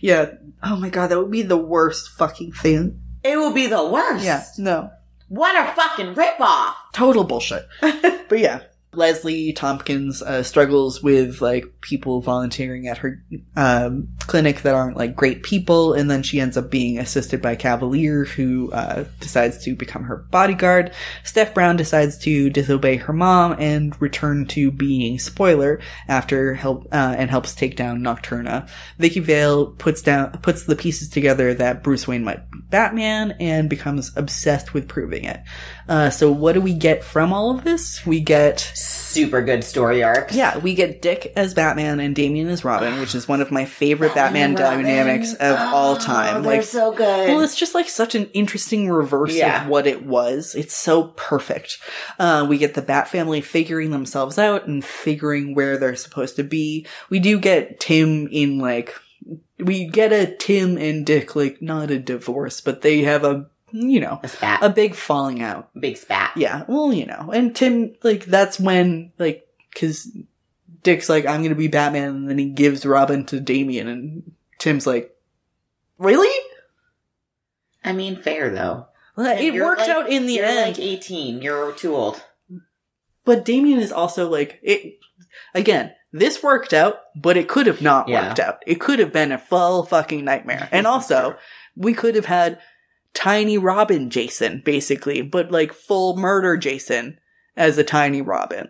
yeah. Oh my god, that would be the worst fucking thing. It would be the worst. Yeah, no. What a fucking ripoff. Total bullshit. but yeah. Leslie Thompkins uh, struggles with like people volunteering at her um, clinic that aren't like great people, and then she ends up being assisted by Cavalier, who uh, decides to become her bodyguard. Steph Brown decides to disobey her mom and return to being spoiler after help uh, and helps take down Nocturna. Vicki Vale puts down puts the pieces together that Bruce Wayne might be Batman and becomes obsessed with proving it. Uh, so what do we get from all of this? We get Super good story arcs. yeah, we get Dick as Batman and Damian as Robin, which is one of my favorite Batman, dynamics of all time. Oh, they're Like, so good. well, it's just like such an interesting reverse Yeah. of what it was. It's so perfect. Uh, we get the Bat family figuring themselves out and figuring where they're supposed to be. We do get Tim in like, we get a Tim and Dick, like, not a divorce, but they have a, you know, a spat. a big falling out. big spat. Yeah, well, you know, and Tim, like, that's when, like, cause Dick's like, I'm gonna be Batman, and then he gives Robin to Damian, and Tim's like, really? I mean, fair though. Well, it worked like- out in the you're end, like 18. You're too old. but Damian is also like, it, again, this worked out, but it could have not Yeah. worked out. It could have been a full fucking nightmare. And also, we could have had tiny Robin Jason, basically, but like full murder Jason as a tiny Robin.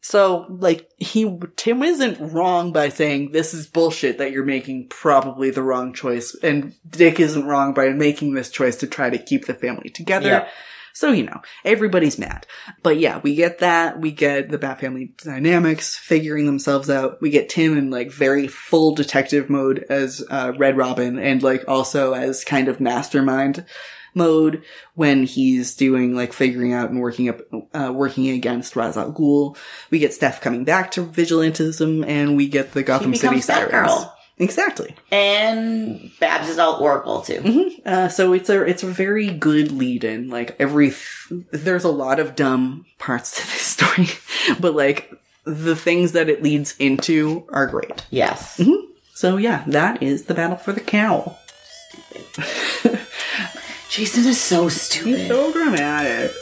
So, like, he, Tim isn't wrong by saying this is bullshit that you're making probably the wrong choice, and Dick isn't wrong by making this choice to try to keep the family together. Yep. So, you know, everybody's mad. But yeah, we get that. We get the Bat Family dynamics figuring themselves out. We get Tim in like very full detective mode as uh, Red Robin and like also as kind of mastermind mode when he's doing like figuring out and working up, uh, working against Ra's al Ghul. We get Steph coming back to vigilantism and we get the Gotham City sirens. Batgirl. Exactly. And Babs is all Oracle too. Uh, so it's a it's a very good lead in. Like every th- there's a lot of dumb parts to this story, but like the things that it leads into are great. Yes. So yeah, that is the battle for the cowl. Jason is so stupid. So dramatic.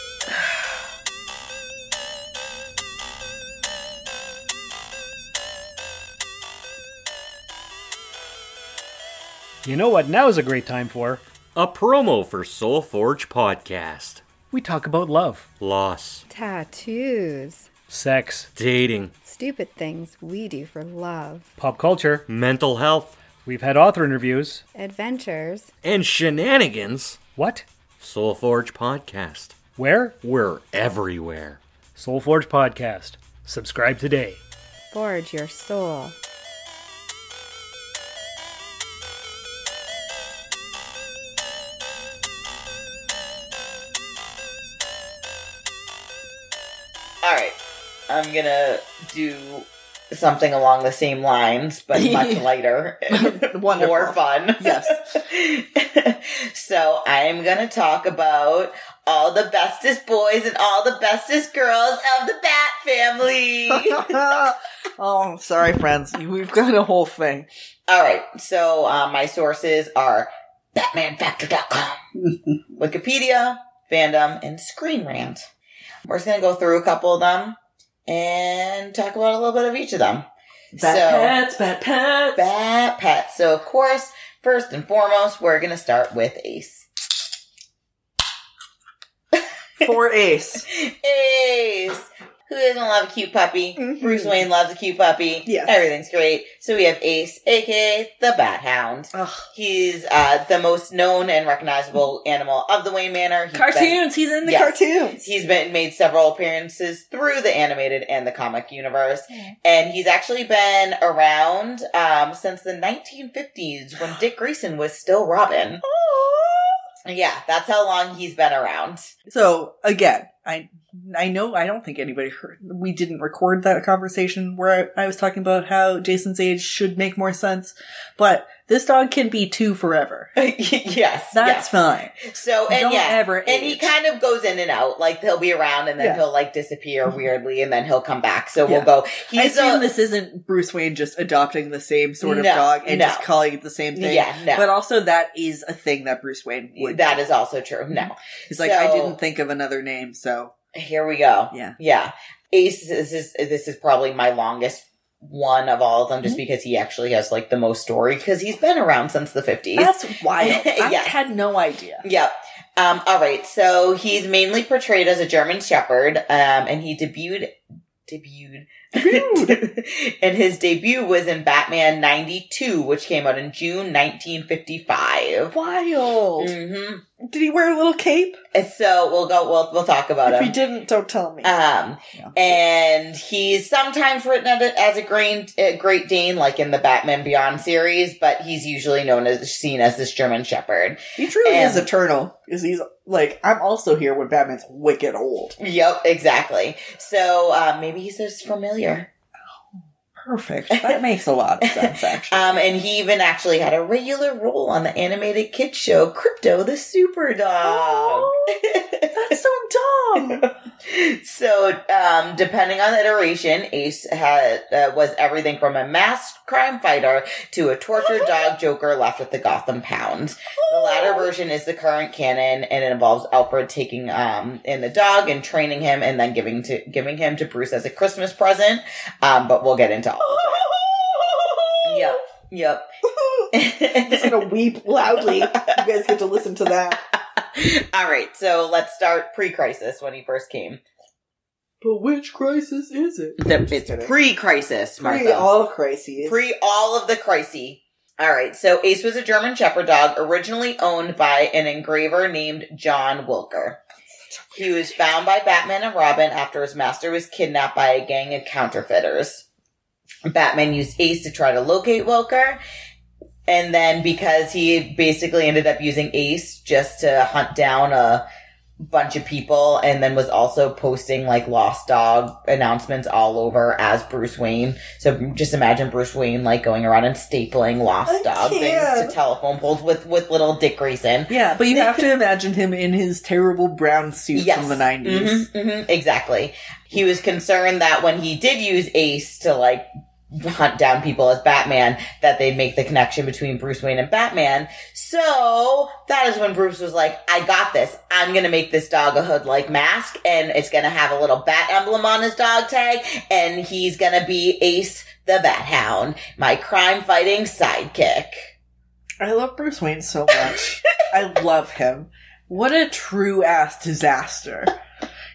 You know what now is a great time for? A promo for Soul Forge Podcast. We talk about love, Loss, Tattoos. sex, dating, Stupid things we do for love. pop culture. mental health, We've had author interviews. Adventures. and shenanigans. What? Soul Forge Podcast. Where? We're everywhere. Soul Forge Podcast. Subscribe today. Forge your soul. I'm gonna do something along the same lines, but much lighter, more fun. Yes. so I'm gonna talk about all the bestest boys and all the bestest girls of the Bat family. oh, sorry, friends. We've got a whole thing. all right. So uh, my sources are BatmanFactor.com, Wikipedia, Fandom, and Screen Rant. We're just gonna go through a couple of them and talk about a little bit of each of them. Bat so, pets, bat pets. Bat pets. So, of course, first and foremost, we're going to start with Ace. For Ace. Ace! Who doesn't love a cute puppy? Mhm. Bruce Wayne loves a cute puppy. Yes. Everything's great. So we have Ace, aka the Bat Hound. Ugh. He's uh, the most known and recognizable animal of the Wayne Manor. He's been- Cartoons. He's in the Yes. cartoons. He's been made several appearances through the animated and the comic universe, and he's actually been around um, since the 1950s when Dick Grayson was still Robin. Yeah, that's how long he's been around. So again, I I know I don't think anybody heard. We didn't record that conversation where I, I was talking about how Jason's age should make more sense, but this dog can be two forever. yes, That's fine. so. And Don't yeah, ever and he kind of goes in and out. Like he'll be around, and then Yeah. he'll like disappear mm-hmm. weirdly, and then he'll come back. So Yeah. we'll go. I assume a, this isn't Bruce Wayne just adopting the same sort of No, dog and no. just calling it the same thing. yeah, no. But also that is a thing that Bruce Wayne would. that do. is also true. No, He's like, I didn't think of another name, so here we go. yeah. Yeah. Ace is, is this is probably my longest one of all of them Mm-hmm. just because he actually has like the most story because he's been around since the 50s. That's wild. I Yes. had no idea. Yep. Um, all right. So he's mainly portrayed as a German Shepherd, um, and he debuted, debuted, and his debut was in Batman 92, which came out in June 1955. Wild. hmm Did he wear a little cape? So we'll go, we'll, we'll talk about it. If him. he didn't, don't tell me. Um, Yeah. and he's sometimes written as a, a Great, uh, Great Dane, like in the Batman Beyond series, but he's usually known as seen as this German Shepherd. he truly and- is eternal. Because he's like, I'm also here when Batman's wicked old. Yep, exactly. So uh, maybe he's just familiar. Here. Perfect. That makes a lot of sense, actually. Um, and he even actually had a regular role on the animated kids show Krypto the Super Dog. That's so dumb. so, um, depending on the iteration, Ace had uh, was everything from a masked crime fighter to a tortured dog Joker left with the Gotham Pound. The latter version is the current canon, and it involves Alfred taking um in the dog and training him, and then giving to giving him to Bruce as a Christmas present. Um, but we'll get into that. Yep, yep. I'm just gonna weep loudly. You guys get to listen to that. all right, so let's start pre-crisis when he first came. But which crisis is it? The, it's kidding. pre-crisis, Martha. Pre all crises. Pre all of the crises. All right, so Ace was a German Shepherd dog originally owned by an engraver named John Wilker. He was found by Batman and Robin after his master was kidnapped by a gang of counterfeiters. Batman used Ace to try to locate Wilker. And then because he basically ended up using Ace just to hunt down a bunch of people and then was also posting like lost dog announcements all over as Bruce Wayne. So just imagine Bruce Wayne like going around and stapling lost I dog things can't. to telephone poles with with little Dick Grayson. Yeah, but you have to imagine him in his terrible brown suit Yes. from the 90s. Mhm, mhm, exactly. He was concerned that when he did use Ace to like hunt down people as Batman, that they'd make the connection between Bruce Wayne and Batman. So that is when Bruce was like, I got this. I'm gonna make this dog a hood like mask and it's gonna have a little bat emblem on his dog tag and he's gonna be Ace the Bat Hound, my crime fighting sidekick. I love Bruce Wayne so much. I love him. What a true ass disaster.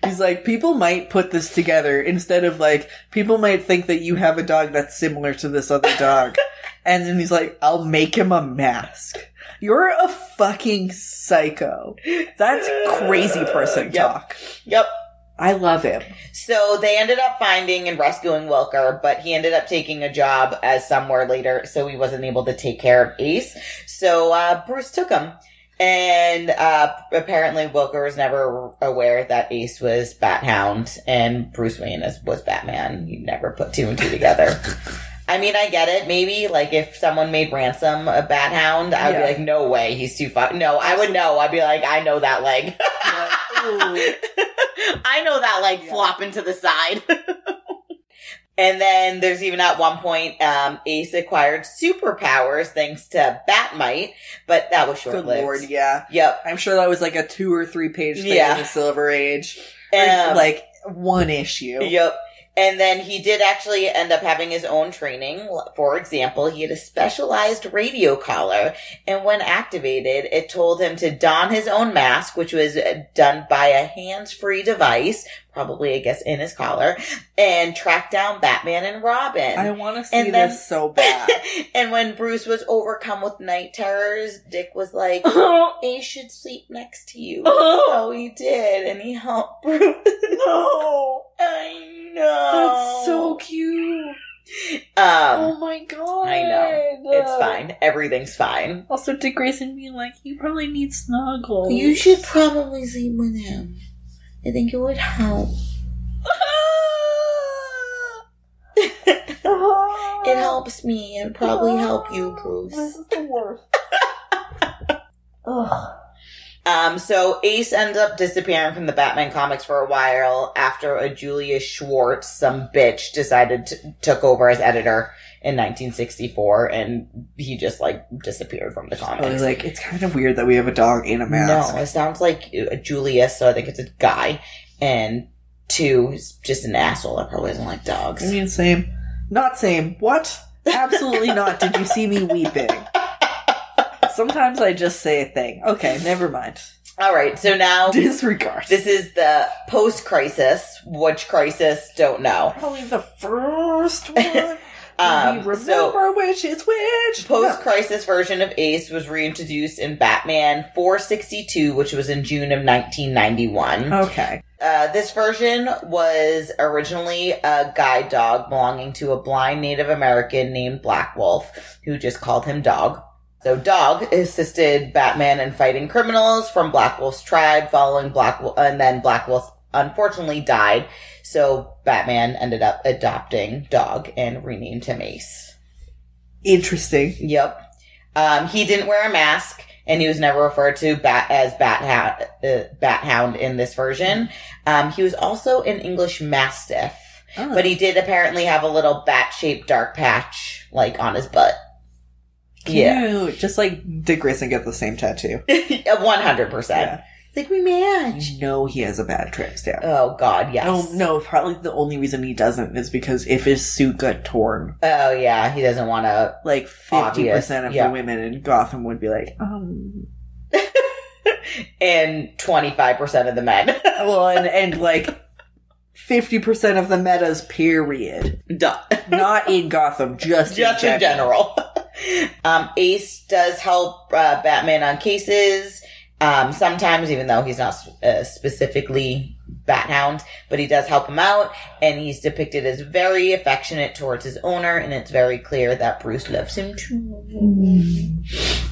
He's like, people might put this together instead of like, people might think that you have a dog that's similar to this other dog. and then he's like, I'll make him a mask. You're a fucking psycho. That's crazy person Yep. talk. Yep. I love him. So they ended up finding and rescuing Wilker, but he ended up taking a job as somewhere later, so he wasn't able to take care of Ace. So uh, Bruce took him. And uh, apparently Wilker was never aware that Ace was Bat Hound and Bruce Wayne is, was Batman. He never put two and two together. I mean, I get it. Maybe like if someone made Ransom a Bat Hound, I'd Yeah. be like, no way, he's too far. No, I would know. I'd be like, I know that leg. I know that leg Yeah. flopping to the side. and then there's even at one point, um, Ace acquired superpowers thanks to Bat-Mite, but that was short lived. Good lord, yeah. Yep. I'm sure that was like a two or three page thing Yeah. in the Silver Age. Um, like one issue. Yep. And then he did actually end up having his own training. For example, he had a specialized radio collar, and when activated, it told him to don his own mask, which was done by a hands-free device, probably, I guess, in his collar, and track down Batman and Robin. I want to see And then- this so bad. and when Bruce was overcome with night terrors, Dick was like, Ace should sleep next to you. so he did, and he helped Bruce. No, I know. that's so cute. Um, oh my god. I know. It's fine. Everything's fine. Also, Dick Grayson being like, you probably need snuggles. You should probably sleep with him. I think it would help. It helps me. and probably help you, Bruce. This is the worst. Ugh. Um, so Ace ends up disappearing from the Batman comics for a while after a Julius Schwartz, some bitch, decided to took over as editor in 1964, and he just like disappeared from the I was comics. like, it's kind of weird that we have a dog in a mask. No, it sounds like a Julius, so I think it's a guy. And two, he's just an asshole that probably doesn't like dogs. I mean, same. Not same. What? Absolutely not. Did you see me weeping? Sometimes I just say a thing. Okay, never mind. All right, so now Disregard. this is the post-crisis. Which crisis? Don't know. Probably the first one. Um, we so remember which is which. post-crisis version of Ace was reintroduced in Batman 462, which was in June of 1991. Okay. Uh, this version was originally a guide dog belonging to a blind Native American named Black Wolf, who just called him Dog. So Dog assisted Batman in fighting criminals from Black Wolf's tribe following Black Wolf, and then Black Wolf unfortunately died. So Batman ended up adopting Dog and renamed him Ace. Interesting. Yep. Um, he didn't wear a mask, and he was never referred to bat as Bat Hound, uh, Bat Hound in this version. Um, he was also an English Mastiff, Oh. but he did apparently have a little bat-shaped dark patch, like on his butt. Yeah, Just like Dick Grayson get the same tattoo. one hundred percent. Like we match. Know he has a bad trip stamp. Oh God, yes. Oh no, probably the only reason he doesn't is because if his suit got torn, Oh yeah, he doesn't want to. like fifty percent of yeah. the women in Gotham would be like, um, And twenty five percent of the men. well, and and like fifty percent of the metas, period. Duh. Not in Gotham, just just in in general. Um, Ace does help uh, Batman on cases. Um, sometimes, even though he's not uh, specifically Bat Hound, but he does help him out, and he's depicted as very affectionate towards his owner, and it's very clear that Bruce loves him too.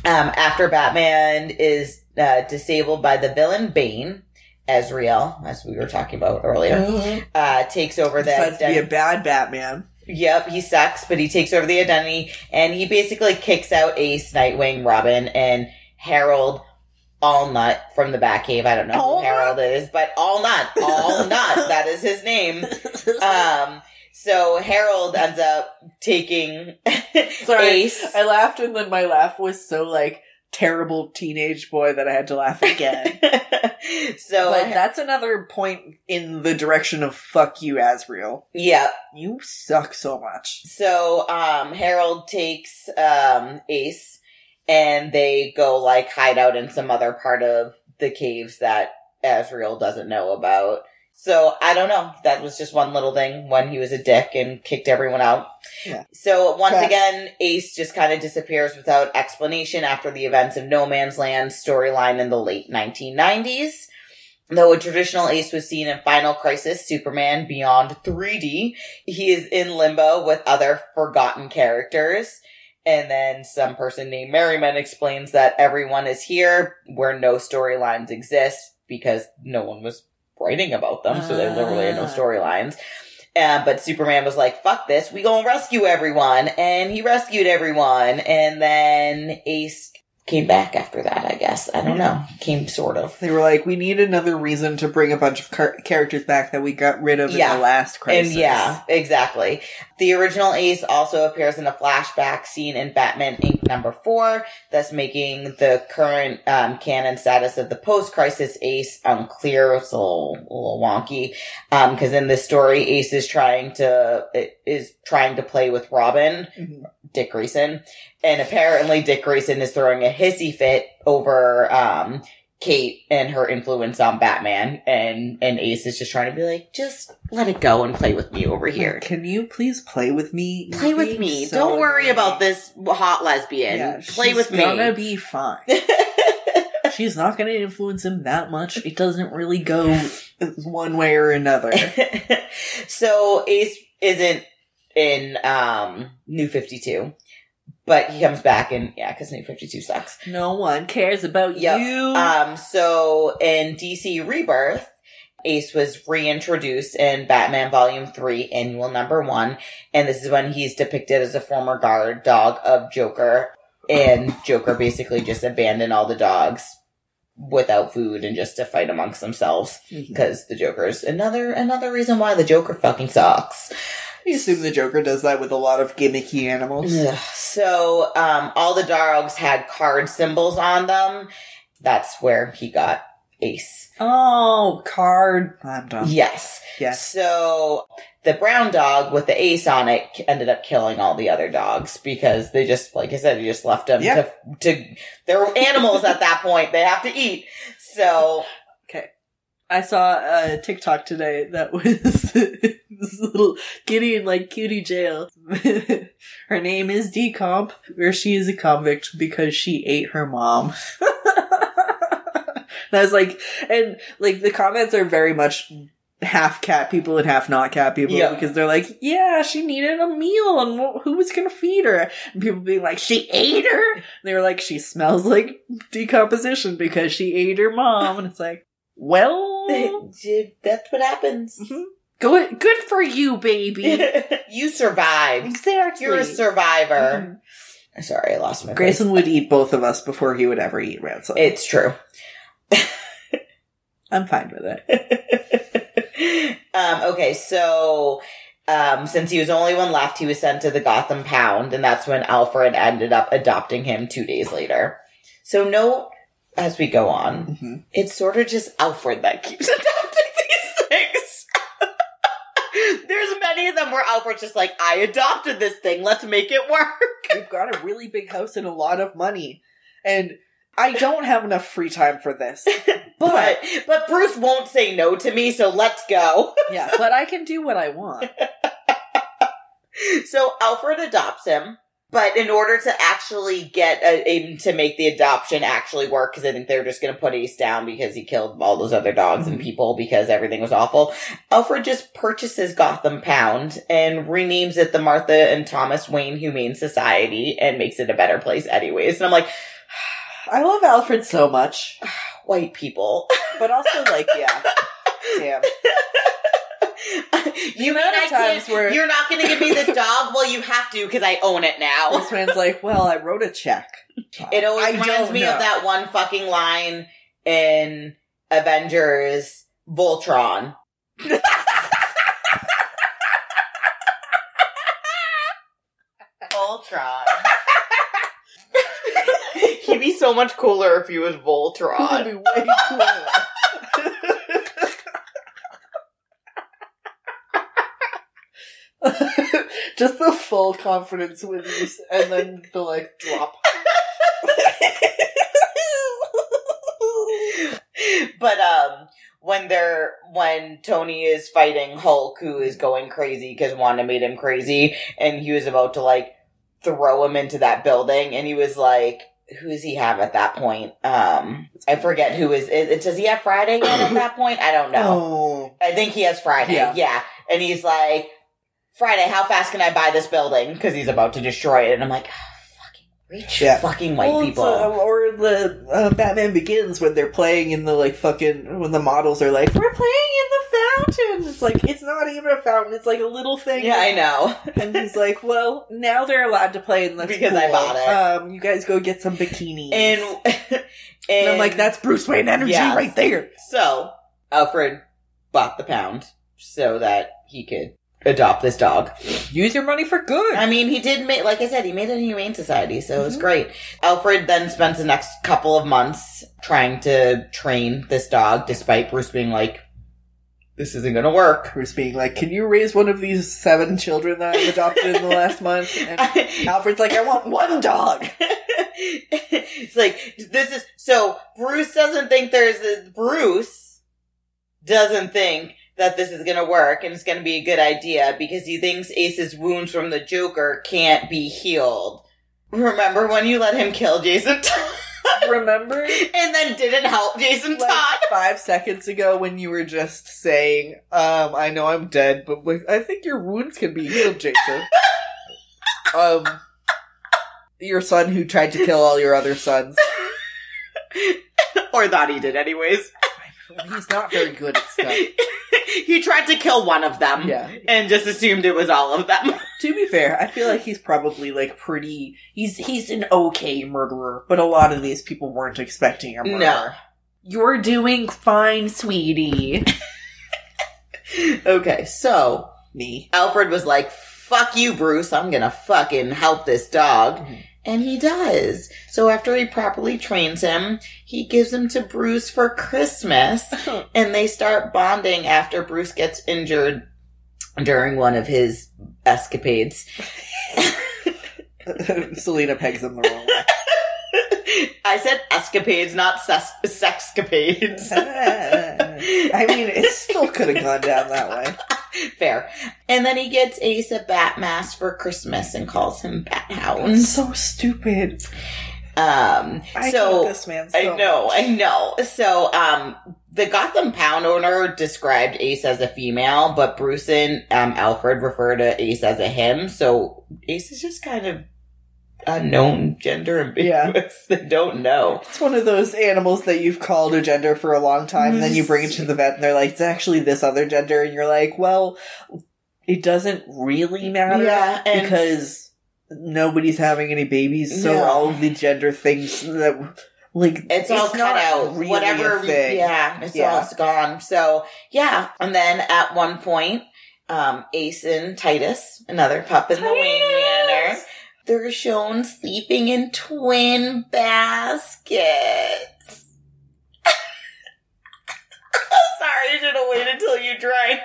Um, after Batman is uh, disabled by the villain Bane, Azrael, as we were talking about earlier, uh, takes over the Decides to be a bad Batman. Yep, he sucks, but he takes over the identity and he basically kicks out Ace, Nightwing, Robin, and Harold Allnut from the Batcave. I don't know All who Harold is, but Allnut, Allnut, that is his name. Um, so Harold ends up taking Sorry, Ace. I laughed and then my laugh was so like terrible teenage boy that I had to laugh again. so but that's another point in the direction of fuck you, Azrael. yeah, You suck so much. So um Harold takes um Ace and they go like hide out in some other part of the caves that Azrael doesn't know about. So I don't know. That was just one little thing when he was a dick and kicked everyone out. Yeah. So once again, Ace just kind of disappears without explanation after the events of No Man's Land storyline in the late 1990s. Though a traditional Ace was seen in Final Crisis Superman Beyond 3D, he is in limbo with other forgotten characters. And then some person named Merryman explains that everyone is here where no storylines exist because no one was writing about them, so they literally had no Ah. storylines. Uh, but Superman was like, fuck this, we gonna rescue everyone. And he rescued everyone. And then Ace came back after that. I guess I don't know. Came sort of. They were like, we need another reason to bring a bunch of car- characters back that we got rid of Yeah. in the last crisis. And yeah, exactly. The original Ace also appears in a flashback scene in Batman Inc. number four, thus making the current um, canon status of the post-crisis Ace unclear. It's a little, a little wonky because in this story, Ace is trying to is trying to play with Robin, Mhm. Dick Grayson, and apparently Dick Grayson is throwing a hissy fit over. Um, Kate and her influence on Batman and and Ace is just trying to be like, just let it go and play with me over here. Can you please play with me? Play You're with me. so Don't worry annoying. about this hot lesbian. Yeah, play with me. gonna be fine. She's not gonna influence him that much. It doesn't really go one way or another. so Ace isn't in um New Fifty Two, but he comes back and yeah, because New Fifty Two sucks. No one cares about Yep. you. Um, so in DC Rebirth, Ace was reintroduced in Batman Volume 3, Annual Number 1, and this is when he's depicted as a former guard dog of Joker, and Joker basically just abandoned all the dogs without food and just to fight amongst themselves because the Joker's another another reason why the Joker fucking sucks. I assume the Joker does that with a lot of gimmicky animals. Yeah. So, um, all the dogs had card symbols on them. That's where he got Ace. Oh, card. I'm done. Yes. Yes. So the brown dog with the ace on it ended up killing all the other dogs because they just, like I said, they just left them Yeah. to, to, they're animals at that point. They have to eat. So, I saw a TikTok today that was this little kitty in like cutie jail. her name is Decomp, where she is a convict because she ate her mom. and I was like, and like the comments are very much half cat people and half not cat people Yeah. because they're like, yeah, she needed a meal and wh- who was gonna feed her? And people being like, she ate her. And they were like, she smells like decomposition because she ate her mom. And it's like, well, that's what happens. good, good for you, baby. you survived. exactly. You're a survivor. Mhm. Sorry, I lost my Grayson place. would eat both of us before he would ever eat Ransom. It's true. I'm fine with it. um, okay, so um, since he was the only one left, he was sent to the Gotham Pound, and that's when Alfred ended up adopting him two days later. So note as we go on, Mhm. it's sort of just Alfred that keeps adopting these things. There's many of them where Alfred's just like, I adopted this thing, let's make it work. We've got a really big house and a lot of money, and I don't have enough free time for this. But but Bruce won't say no to me, so let's go. Yeah, but I can do what I want. So Alfred adopts him, but in order to actually get a, to make the adoption actually work, because I think they're just going to put Ace down because he killed all those other dogs and Mhm. people because everything was awful. Alfred just purchases Gotham Pound and renames it the Martha and Thomas Wayne Humane Society and makes it a better place, anyways. And I'm like, I love Alfred so much, white people. but also like, yeah, damn. you mean I times where- You're not going to give me this dog? Well, you have to because I own it now. This man's like, well, I wrote a check. It always I reminds me know. of that one fucking line in Avengers Voltron. Voltron. He'd be so much cooler if he was Voltron. be way cooler. Just the full confidence with you and then the like drop. but um when they're when Tony is fighting Hulk who is going crazy because Wanda made him crazy and he was about to like throw him into that building and he was like who does he have at that point? Um I forget who is, is does he have Friday yet at that point? I don't know. Oh, I think he has Friday. Yeah. Yeah. And he's like, Friday, how fast can I buy this building? Because he's about to destroy it. And I'm like, oh, fucking Rich Yeah. fucking white Well, people. uh, or the uh, Batman Begins when they're playing in the like fucking when the models are like, "We're playing in the fountain." It's like it's not even a fountain; it's like a little thing. yeah, I know. And he's like, "Well, now they're allowed to play in the Because I bought it. Um, you guys go get some bikinis." and, and And I'm like, "That's Bruce Wayne energy Yes. right there." so Alfred bought the pound so that he could adopt this dog. Use your money for good. I mean, he did make, like I said, he made it a humane society, so it Mm-hmm. was great. Alfred then spends the next couple of months trying to train this dog, despite Bruce being like, "This isn't going to work." Bruce being like, "Can you raise one of these seven children that I've adopted in the last month?" And Alfred's like, "I want one dog." it's like this is so Bruce doesn't think there's a Bruce doesn't think that this is going to work and it's going to be a good idea because he thinks Ace's wounds from the Joker can't be healed. Remember when you let him kill Jason Todd Remember? and then didn't help Jason like Todd? five seconds ago when you were just saying, um, I know I'm dead, but I think your wounds can be healed, Jason. um, your son who tried to kill all your other sons. or thought he did anyways. He's not very good at stuff. he tried to kill one of them Yeah. and just assumed it was all of them. To be fair, I feel like he's probably like pretty. He's he's an okay murderer, but a lot of these people weren't expecting a murder. No. You're doing fine, sweetie. Okay, so Me. Alfred was like, fuck you, Bruce, I'm gonna fucking help this dog. Mhm. And he does. So after he properly trains him, he gives him to Bruce for Christmas. and they start bonding after Bruce gets injured during one of his escapades. Selina pegs him the wrong way. I said escapades, not ses- sexcapades. I mean, it still could have gone down that way. Fair. And then he gets Ace a bat mask for Christmas and calls him Bat Hound. so stupid. Um, I so this man. So I know, much. I know. So, um, the Gotham Pound owner described Ace as a female, but Bruce and um, Alfred refer to Ace as a him. So Ace is just kind of unknown gender ambiguous. They don't know. It's one of those animals that you've called a gender for a long time, and then you bring it to the vet, and they're like, "It's actually this other gender," and you're like, "Well, it doesn't really matter, Yeah, because nobody's having any babies, so No. all of the gender things that like It's, all cut out. really Whatever. Yeah, it's Yeah. all it's gone. So yeah, and then at one point, um, Ace and Titus, another pup in the Wayne Manor, they're shown sleeping in twin baskets. Sorry, I should have waited until you drank.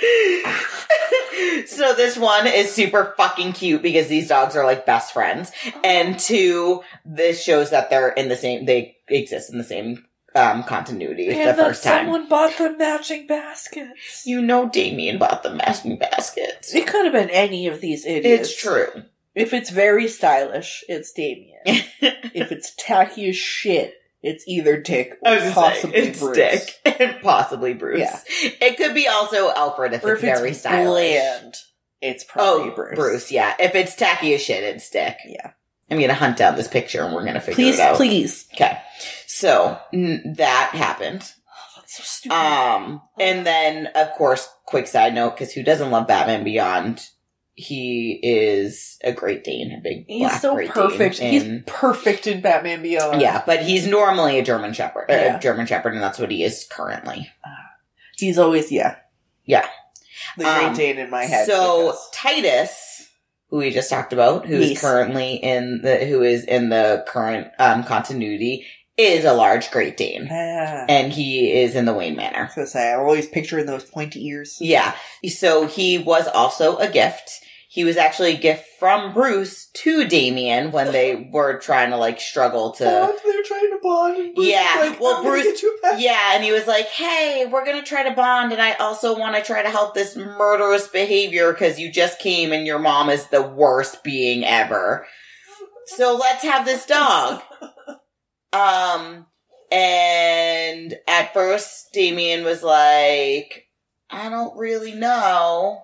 so this one is super fucking cute because these dogs are like best friends. And two, this shows that they're in the same, they exist in the same um, continuity as the first time. someone bought the matching baskets. You know Damian bought the matching baskets. It could have been any of these idiots. It's true. If it's very stylish, it's Damian. if it's tacky as shit, it's either Dick or was just saying, possibly it's Bruce. Dick and possibly Bruce. Yeah. It could be also Alfred if Or it's if very it's stylish. bland, it's probably Oh, Bruce. Bruce. yeah. If it's tacky as shit, it's Dick. Yeah. I'm gonna hunt down this picture and we're gonna figure Please, it out. please. Please. Okay. So n- that happened. That's so stupid. Um, and then of course, quick side note, because who doesn't love Batman Beyond? He is a Great Dane, a big He's black so Great perfect. Dane. He's And- perfect in Batman Beyond. yeah, but he's normally a German Shepherd, uh, Yeah. German Shepherd, and that's what he is currently. He's always yeah. Yeah. The Great Um, Dane in my head. So Titus, who we just talked about, who's currently in the who is in the current um, continuity, is a large Great Dane, Ah. and he is in the Wayne Manor. I was gonna say, I'm always picturing those pointy ears. Yeah. So he was also a gift. He was actually a gift from Bruce to Damian when they were trying to like struggle to. Bond, they're trying to bond. Bruce Yeah, like, well, Bruce-. Yeah, and he was like, "Hey, we're gonna try to bond, and I also want to try to help this murderous behavior because you just came and your mom is the worst being ever. So let's have this dog." Um, and at first, Damian was like, "I don't really know,"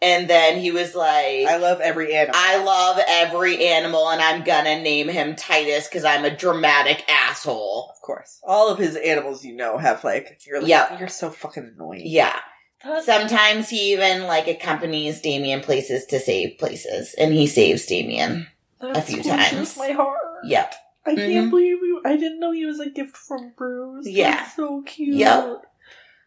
And then he was like, I love every animal. I love every animal and I'm gonna name him Titus because I'm a dramatic asshole. of course. All of his animals, you know, have like you're like, Yeah. you're so fucking annoying. Yeah. That's- Sometimes he even like accompanies Damian places to save places and he saves Damian. that few times. My heart. Yep. I Mhm. can't believe you. I didn't know he was a gift from Bruce. Yeah. That's so cute. Yep.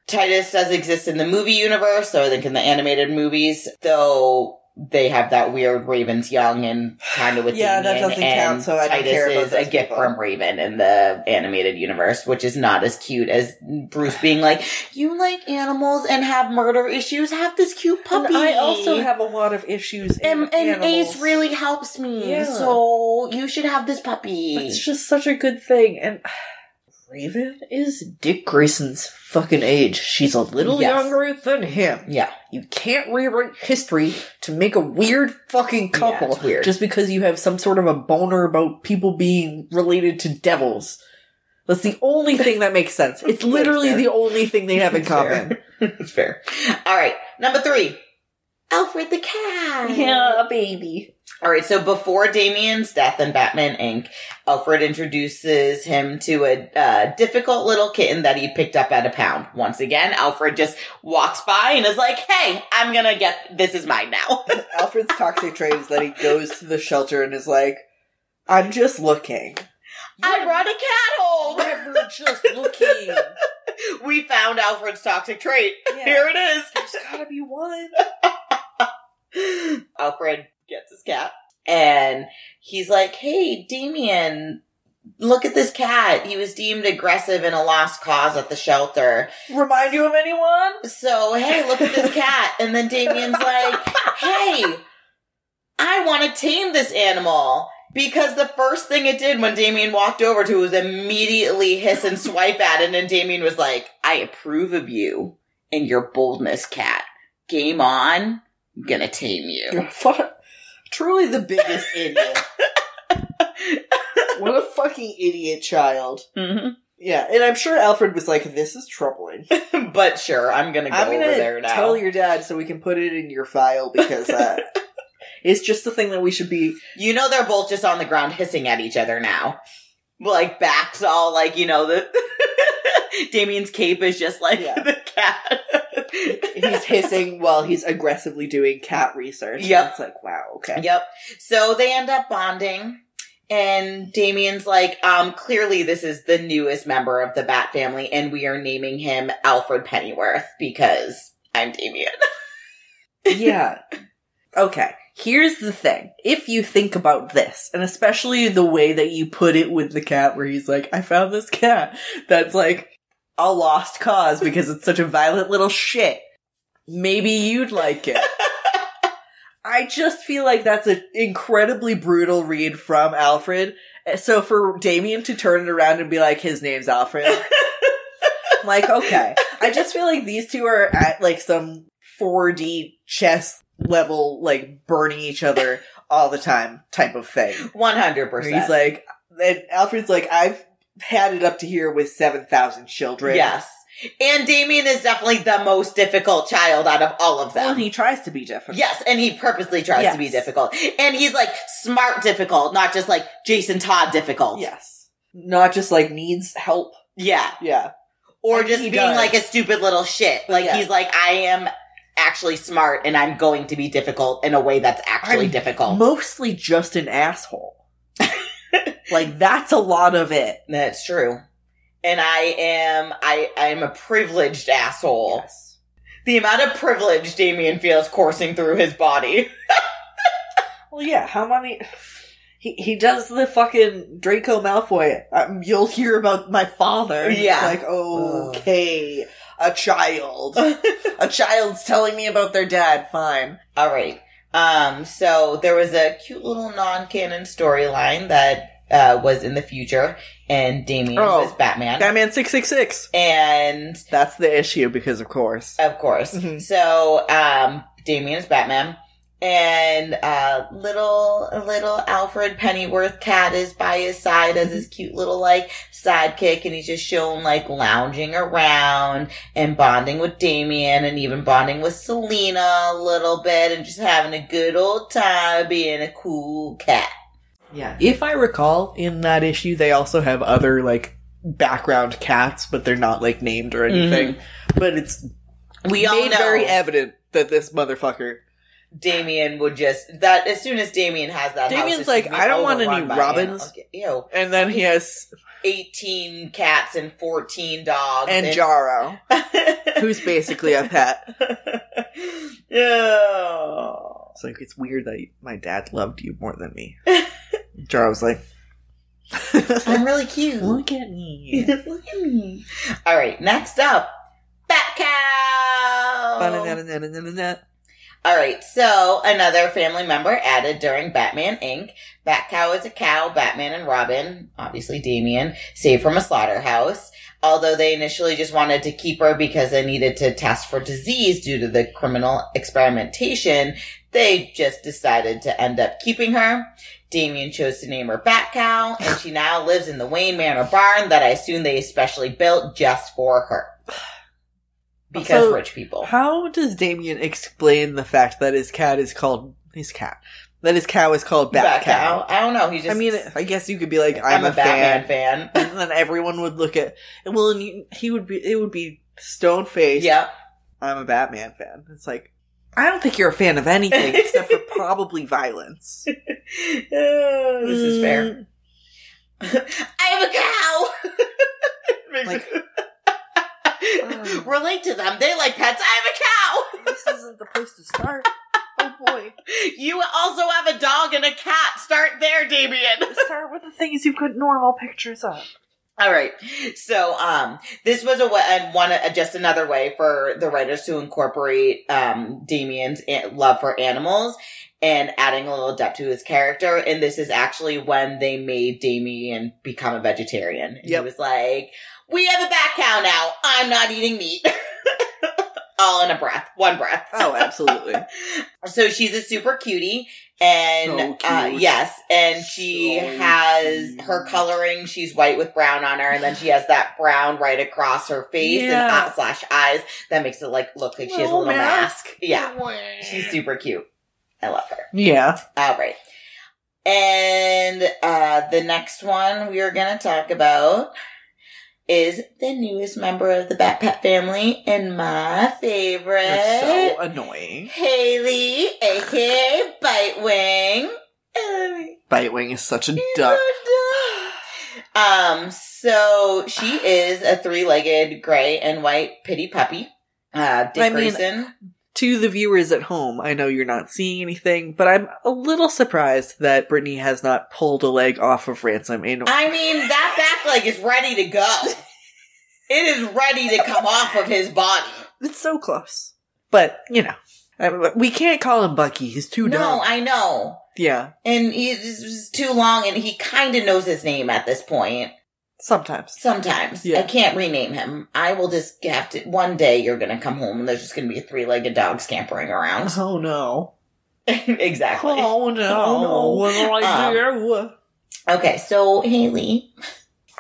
Titus does exist in the movie universe, so I think in the animated movies, though they have that weird Raven's young and kind of with Yeah, that doesn't count, so I don't Titus care about is a gift people. from Raven in the animated universe, which is not as cute as Bruce being like, "You like animals and have murder issues? Have this cute puppy." And I also have a lot of issues. in and, and. Ace really helps me, Yeah. so you should have this puppy. It's just such a good thing. And Raven is Dick Grayson's fucking age. She's a little Yes. younger than him. yeah, You can't rewrite history to make a weird fucking couple Yeah, it's weird. just because you have some sort of a boner about people being related to devils. That's the only thing that makes sense. It's literally the only thing they have in common. it's fair. All right, number three, Alfred the cat. yeah, baby. All right, so before Damian's death in Batman Inc., Alfred introduces him to a uh, difficult little kitten that he picked up at a pound. Once again, Alfred just walks by and is like, "Hey, I'm gonna get this is mine now." Alfred's toxic trait is that he goes to the shelter and is like, I'm just looking. I brought a cat home. Never just looking. we found Alfred's toxic trait. Yeah. Here it is. There's gotta be one. Alfred gets his cat and he's like, Hey, Damian, look at this cat. He was deemed aggressive in a lost cause at the shelter. Remind you of anyone? So, hey, look at this cat. And then Damian's like, Hey, I want to tame this animal. Because the first thing it did when Damian walked over to it was immediately hiss and swipe at it. And Damian was like, I approve of you and your boldness, cat. Game on. I'm gonna tame you. Fuck. Truly the biggest idiot. What a fucking idiot child. hmm Yeah, and I'm sure Alfred was like, this is troubling. but sure, I'm gonna go I'm over gonna there now. tell your dad so we can put it in your file because uh, it's just the thing that we should be. you know they're both just on the ground hissing at each other now. Like backs all like, you know, the Damian's cape is just like Yeah. the cat. He's hissing while he's aggressively doing cat research. Yep. It's like, wow, okay. Yep. So they end up bonding. And Damian's like, um, clearly this is the newest member of the Bat family, and we are naming him Alfred Pennyworth because I'm Damian. yeah. Okay. Here's the thing. If you think about this, and especially the way that you put it with the cat, where he's like, I found this cat that's like a lost cause because it's such a violent little shit. Maybe you'd like it. I just feel like that's an incredibly brutal read from Alfred. So for Damian to turn it around and be like, his name's Alfred, I'm like, okay. I just feel like these two are at like some 4D chess level, like burning each other all the time type of thing. 100%. Where he's like, and Alfred's like, I've had it up to here with 7,000 children. Yes. And Damian is definitely the most difficult child out of all of them. Well, and he tries to be different. Yes, and he purposely tries Yes. to be difficult. And he's like smart difficult, not just like Jason Todd difficult. Yes. Not just like needs help. Yeah. Yeah. Or And just being does. like a stupid little shit. Like Yeah. he's like, I am actually smart and I'm going to be difficult in a way that's actually I'm difficult. Mostly just an asshole. Like, that's a lot of it. that's true. And I am I I am a privileged asshole. Yes. The amount of privilege Damian feels coursing through his body. Well, yeah, how many. He, he does the fucking Draco Malfoy. Um, you'll hear about my father. And Yeah. like, okay, a child. a child's telling me about their dad. Fine. All right. Um, so there was a cute little non-canon storyline that uh, was in the future, and Damian Oh. was Batman, Batman 666. and That's the issue because, of course. of course, Mhm. so um, Damian is Batman, And uh, little little Alfred Pennyworth cat is by his side as his cute little like sidekick, and he's just shown like lounging around and bonding with Damian, and even bonding with Selina a little bit, and just having a good old time being a cool cat. Yeah. If I recall, in that issue, they also have other like background cats, but they're not like named or anything. But it's We all made know very evident that this motherfucker. Damian would just that as soon as Damian has that. house, Damian's it's like, "I don't want any Robins." animals. Ew. And then he has eighteen cats and fourteen dogs and Jarro, who's basically a pet. yeah. It's like it's weird that my dad loved you more than me. Jarro's like, I'm really cute. look at me. Look at me. All right, next up, Bat Cow. Ba-na-na-na-na-na-na. All right, so another family member added during Batman Inc. Batcow is a cow Batman and Robin, obviously Damian, saved from a slaughterhouse. Although they initially just wanted to keep her because they needed to test for disease due to the criminal experimentation, they just decided to end up keeping her. Damian chose to name her Batcow, and she now lives in the Wayne Manor barn that I assume they especially built just for her. Because So, rich people. How does Damian explain the fact that his cat is called his cat? That his cow is called Bat, Bat cow. Cow. I don't know. He just. I mean, I guess you could be like, I'm, I'm, a, Batman fan. fan. and then everyone would look at well, and you, he would be it would be stone faced. yep. I'm a Batman fan. It's like I don't think you're a fan of anything except for probably violence. Oh, this is fair. Mm. I have a cow. Like- it- Relate to them. They like pets. I have a cow. this isn't the place to start. Oh boy. You also have a dog and a cat. Start there, Damian. Start with the things you put normal pictures of. All right. So, um, this was a way, and one, uh, just another way for the writers to incorporate, um, Damian's a- love for animals and adding a little depth to his character. And this is actually when they made Damian become a vegetarian. And Yep. He was like, we have a Bat cow now. I'm not eating meat. All in a breath, one breath. Oh, absolutely. So she's a super cutie, and So uh, yes, and she So has cute. her coloring. She's white with brown on her, and then she has that brown right across her face and Yeah. uh, slash eyes that makes it like look like she has a little mask. Yeah, she's super cute. I love her. Yeah. All right, and uh, the next one we are gonna talk about. Is the newest member of the Bat Pet family and my favorite. You're so annoying. Haley, aka Bitewing. Bitewing is such a duck. Um, so she is a three-legged gray and white pity puppy. Uh, Dick I mean- Grayson. To the viewers at home, I know you're not seeing anything, but I'm a little surprised that Brittany has not pulled a leg off of Ransom in I mean, that back leg is ready to go. It is ready to come off of his body. It's so close. But, you know, I- we can't call him Bucky. He's too No, dumb. I know. yeah, And he's too long and he kind of knows his name at this point. Sometimes. Sometimes. Yeah. I can't rename him. I will just have to. One day you're going to come home and there's just going to be a three legged dog scampering around. Oh no. exactly. Oh no. Oh, no. What do I Um, do? Okay, so Haley.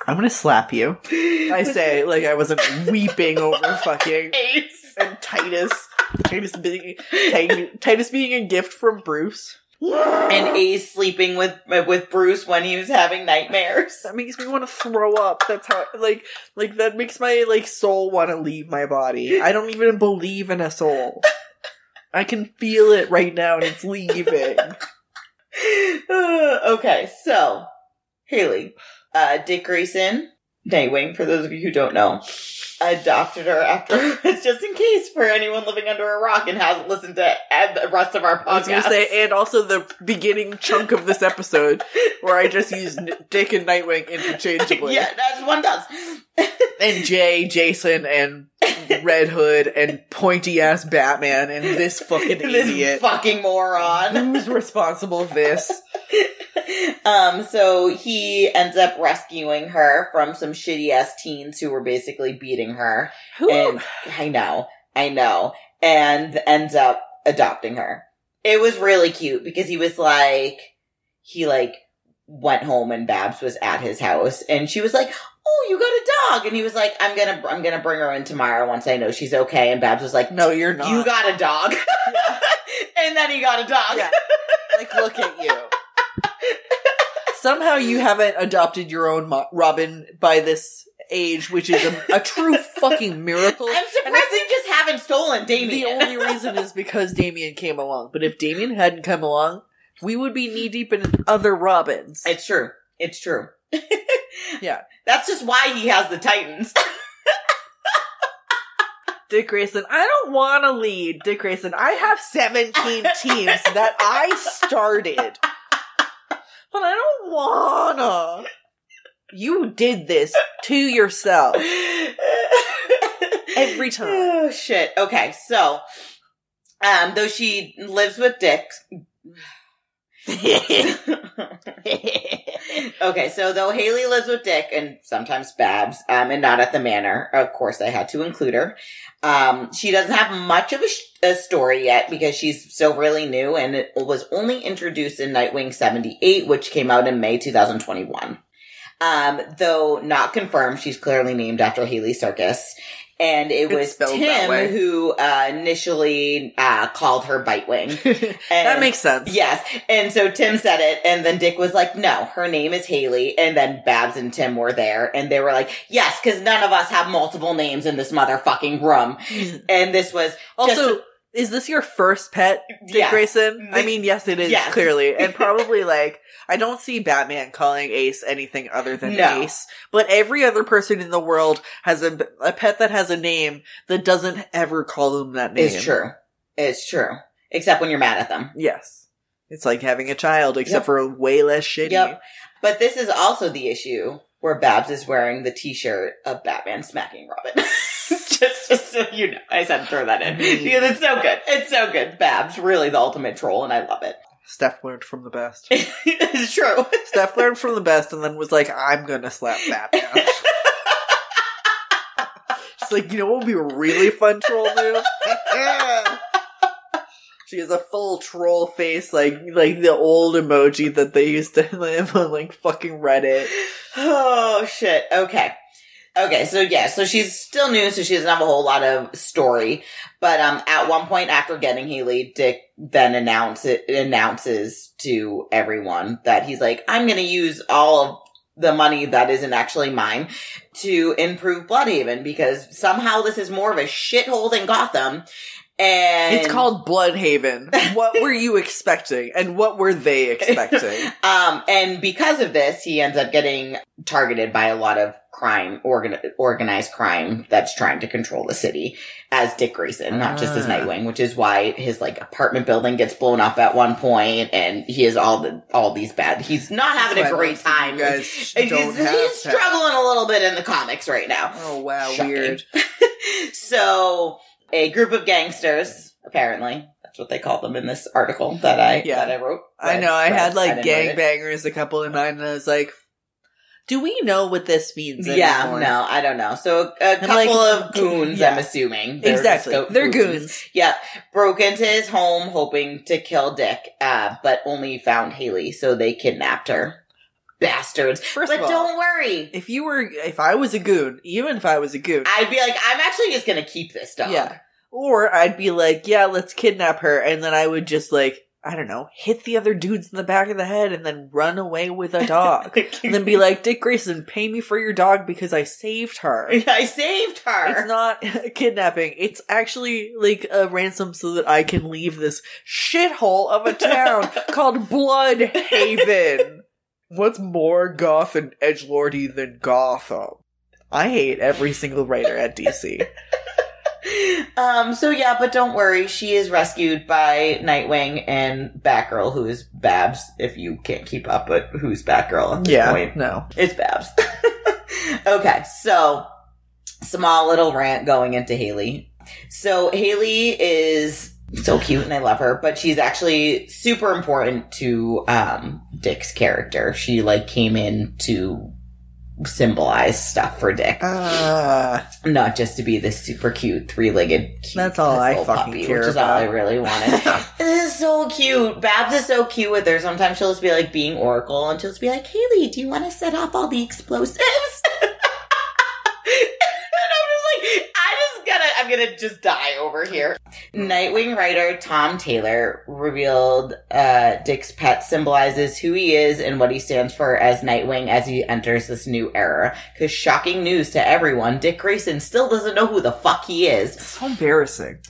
I'm gonna slap you. I say like I wasn't weeping over fucking Ace. and Titus. Titus being Titus, Titus being a gift from Bruce. And Ace sleeping with with Bruce when he was having nightmares. That makes me want to throw up. That's how like like that makes my like soul want to leave my body. I don't even believe in a soul. I can feel it right now and it's leaving. okay, so Haley, uh, Dick Grayson, Nightwing, for those of you who don't know, adopted her afterwards, just in case for anyone living under a rock and hasn't listened to the rest of our podcast. I was gonna say, and also the beginning chunk of this episode where I just used N- Dick and Nightwing interchangeably. yeah, that's one does. And Jay, Jason, and Red Hood, and pointy ass Batman, and this fucking this idiot. fucking moron. Who's responsible for this? um, so he ends up rescuing her from some shitty ass teens who were basically beating her. Who? And I know, I know. And ends up adopting her. It was really cute because he was like, he like went home and Babs was at his house and she was like, "Oh, you got a dog," and he was like, "I'm gonna, I'm gonna bring her in tomorrow once I know she's okay." And Babs was like, No, you're not. "You got a dog," and then he got a dog. Yeah. Like, look at you. Somehow you haven't adopted your own mo- Robin by this age, which is a, a true fucking miracle. I'm surprised you just haven't stolen Damian. the only reason is because Damian came along. But if Damian hadn't come along, we would be knee deep in other Robins. it's true. It's true. Yeah. That's just why he has the Titans. Dick Grayson, I don't want to lead. Dick Grayson, I have 17 teams that I started. But I don't wanna. You did this to yourself every time. Oh shit. Okay, so um though she lives with Dick Okay, so though Haley lives with Dick and sometimes Babs, um, and not at the manor, of course I had to include her. Um, she doesn't have much of a, sh- a story yet because she's still really new and it was only introduced in Nightwing 78, which came out in May 2021. Um, though not confirmed, she's clearly named after Haly Circus. And it It's was that. Tim who uh, initially uh, called her Bitewing. that And- makes sense. Yes. And so Tim said it, and then Dick was like, no, her name is Haley. And then Babs and Tim were there, and they were like, yes, because none of us have multiple names in this motherfucking room. And this was Also, just, is this your first pet, Dick Yes. Grayson? I mean, yes, it is, Yes. clearly. And probably, like, I don't see Batman calling Ace anything other than No. Ace. But every other person in the world has a, a pet that has a name that doesn't ever call them that name. it's true. It's true. Except when you're mad at them. Yes. It's like having a child, except Yep. for way less shitty. Yep. But this is also the issue where Babs is wearing the t-shirt of Batman smacking Robin. just, just so you know. I said throw that in. Because it's so good. It's so good. Babs, really the ultimate troll, and I love it. Steph learned from the best. it's true. Steph learned from the best and then was like, I'm gonna slap Batman. She's like, you know what would be a really fun troll move? She has a full troll face, like like the old emoji that they used to live on like fucking Reddit. Oh shit. Okay. Okay, so yeah, so she's still new, so she doesn't have a whole lot of story. But um at one point after getting Haley, Dick then announce it, announces to everyone that he's like, I'm gonna use all of the money that isn't actually mine to improve Blüdhaven because somehow this is more of a shithole than Gotham. And It's called Blüdhaven. What were you expecting? And what were they expecting? Um, and because of this, he ends up getting targeted by a lot of crime, organ- organized crime that's trying to control the city as Dick Grayson, not just as Ah. Nightwing, which is why his like apartment building gets blown up at one point, and he has all the all these bad. He's not having a great time. Guys And don't he's, have he's struggling a little bit in the comics right now. Oh wow, Shocking. weird. so a group of gangsters, apparently. That's what they call them in this article that I Yeah. that I wrote. I know. I read. had like gangbangers, a couple in mind, and I was like, "Do we know what this means?" Yeah, no, I don't know. So a couple like, of goons, yeah. I'm assuming. They're exactly. They're goons. Yeah, broke into his home hoping to kill Dick, uh, but only found Haley, so they kidnapped her. Bastards. First but of all, don't worry. if you were, if I was a goon, even if I was a goon, I'd be like, I'm actually just gonna keep this dog. yeah, or I'd be like, yeah, let's kidnap her, and then I would just like, I don't know, hit the other dudes in the back of the head, and then run away with a dog, and then be like, Dick Grayson, pay me for your dog because I saved her. I saved her. It's not kidnapping. It's actually like a ransom so that I can leave this shithole of a town called Blüdhaven. What's more goth and edge lordy than Gotham? I hate every single writer at DC. um, so yeah, but don't worry, she is rescued by Nightwing and Batgirl, who is Babs, if you can't keep up, but who's Batgirl at this Yeah, point? no. It's Babs. okay, so small little rant going into Haley. So Haley is so cute and I love her, but she's actually super important to um Dick's character. She like came in to symbolize stuff for Dick, Uh, not just to be this super cute three-legged. That's all I fucking puppy, care which is all I really wanted. this is so cute. Babs is so cute with her. Sometimes she'll just be like being Oracle, and she'll just be like, "Haley, do you want to set off all the explosives?" and I'm just like, I just gotta, I'm gonna just die over here. Nightwing writer Tom Taylor revealed uh, Dick's pet symbolizes who he is and what he stands for as Nightwing as he enters this new era. Because shocking news to everyone, Dick Grayson still doesn't know who the fuck he is. so embarrassing.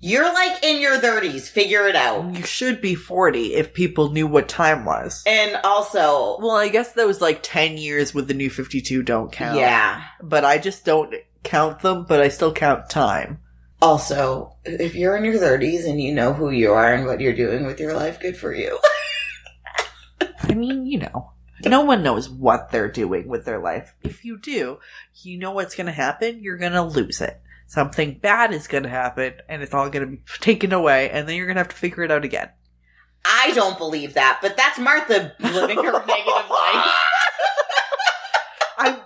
You're like in your 30s, figure it out. You should be 40 if people knew what time was. And also, Well, I guess those like 10 years with the new 52 don't count. yeah. But I just don't count them, but I still count time. Also, if you're in your 30s and you know who you are and what you're doing with your life, good for you. I mean, you know, no one knows what they're doing with their life. If you do, you know what's going to happen. You're going to lose it. Something bad is going to happen, and it's all going to be taken away, and then you're going to have to figure it out again. I don't believe that, but that's Martha living her negative life. I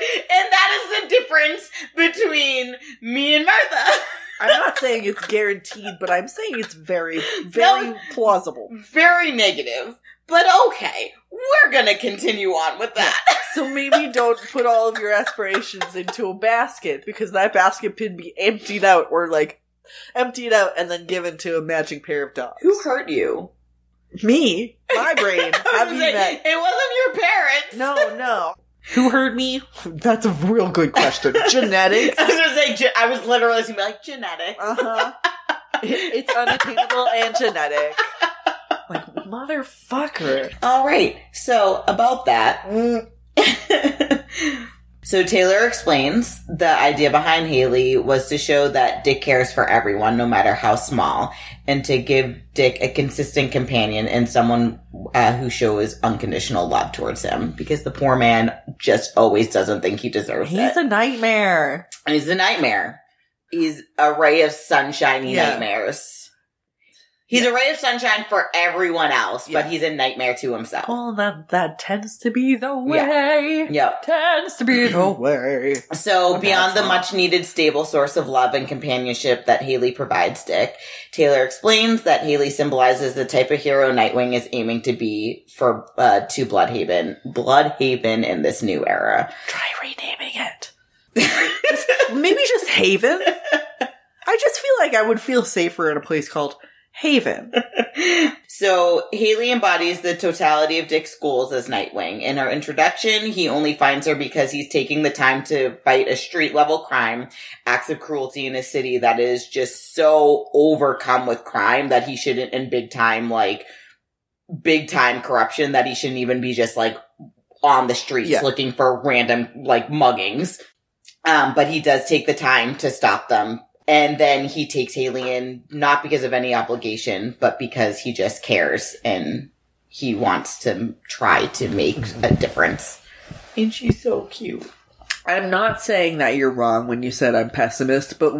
and that is the difference between me and Martha. I'm not saying it's guaranteed, but I'm saying it's very, very plausible. Very negative, but okay. We're gonna continue on with that. So maybe don't put all of your aspirations into a basket because that basket could be emptied out or like emptied out and then given to a matching pair of dogs. Who hurt you? Me, my brain. Have you met? it wasn't your parents. No, no. Who hurt me? That's a real good question. Genetics. I was gonna say, I was literally gonna be like genetics. Uh huh. It's unattainable and genetic. Like motherfucker. All right. So about that. so Taylor explains the idea behind Haley was to show that Dick cares for everyone, no matter how small, and to give Dick a consistent companion and someone uh, who shows unconditional love towards him, because the poor man just always doesn't think he deserves He's it. He's a nightmare. He's a nightmare. He's a ray of sunshiny Yeah. nightmares. He's a ray of sunshine for everyone else, Yeah. but he's a nightmare to himself. Well, that that tends to be the way. Yep. Tends to be the way. So Oh, beyond the much needed stable source of love and companionship that Haley provides Dick, Taylor explains that Haley symbolizes the type of hero Nightwing is aiming to be for uh, to Blüdhaven, Blüdhaven in this new era. Try renaming it. Just- maybe just Haven. I just feel like I would feel safer in a place called Haven. So Haley embodies the totality of Dick's goals as Nightwing. In her introduction, he only finds her because he's taking the time to fight a street level crime, acts of cruelty in a city that is just so overcome with crime that he shouldn't, in big time, like, big time corruption that he shouldn't even be just like on the streets Yeah. looking for random like muggings. Um, but he does take the time to stop them. And then he takes Haley in, not because of any obligation, but because he just cares and he wants to try to make a difference. And she's so cute. I'm not saying that you're wrong when you said I'm pessimist, but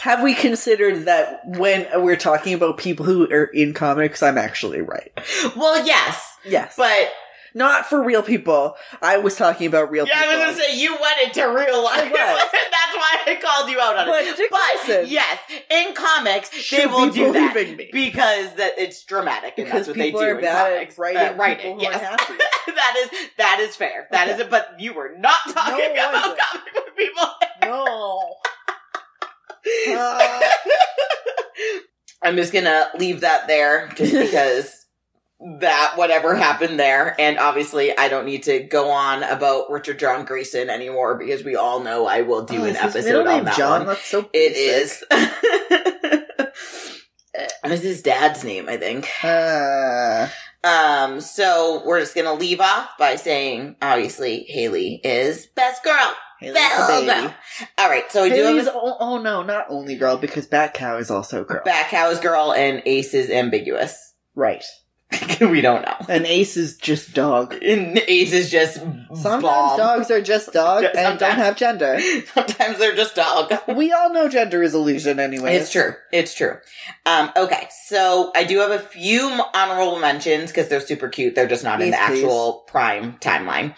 have we considered that when we're talking about people who are in comics, I'm actually right? Well, yes, Yes. but not for real people. I was talking about real people. yeah, I was gonna say you went into real life. I was. That's why I called you out on But it. Dick but Grayson yes, in comics they will be do that me. because that it's dramatic and because that's what they people do are in bad comics. at writing Uh, writing, who yes. happy. that is that is fair. That is Okay. it. But you were not talking No, about comic book people. No. Uh, I'm just gonna leave that there just because that whatever happened there, and obviously I don't need to go on about Richard John Grayson anymore because we all know I will do oh, an episode on that John? one. That's so It basic. is. It was his dad's name, I think. Uh, Um, so we're just gonna leave off by saying, obviously, Haley is best girl. Haley's the baby. All right, so we do Haley's, have oh, oh no, not only girl because Bat Cow is also girl. back is girl and Ace is ambiguous. right. we don't know. And Ace is just dog. And Ace is just Sometimes bomb. dogs are just dogs Just and don't sometimes. have gender. Sometimes they're just dog. We all know gender is illusion anyway. It's true. It's true. Um, okay, so I do have a few m- honorable mentions because they're super cute. They're just not in Please, the actual prime timeline.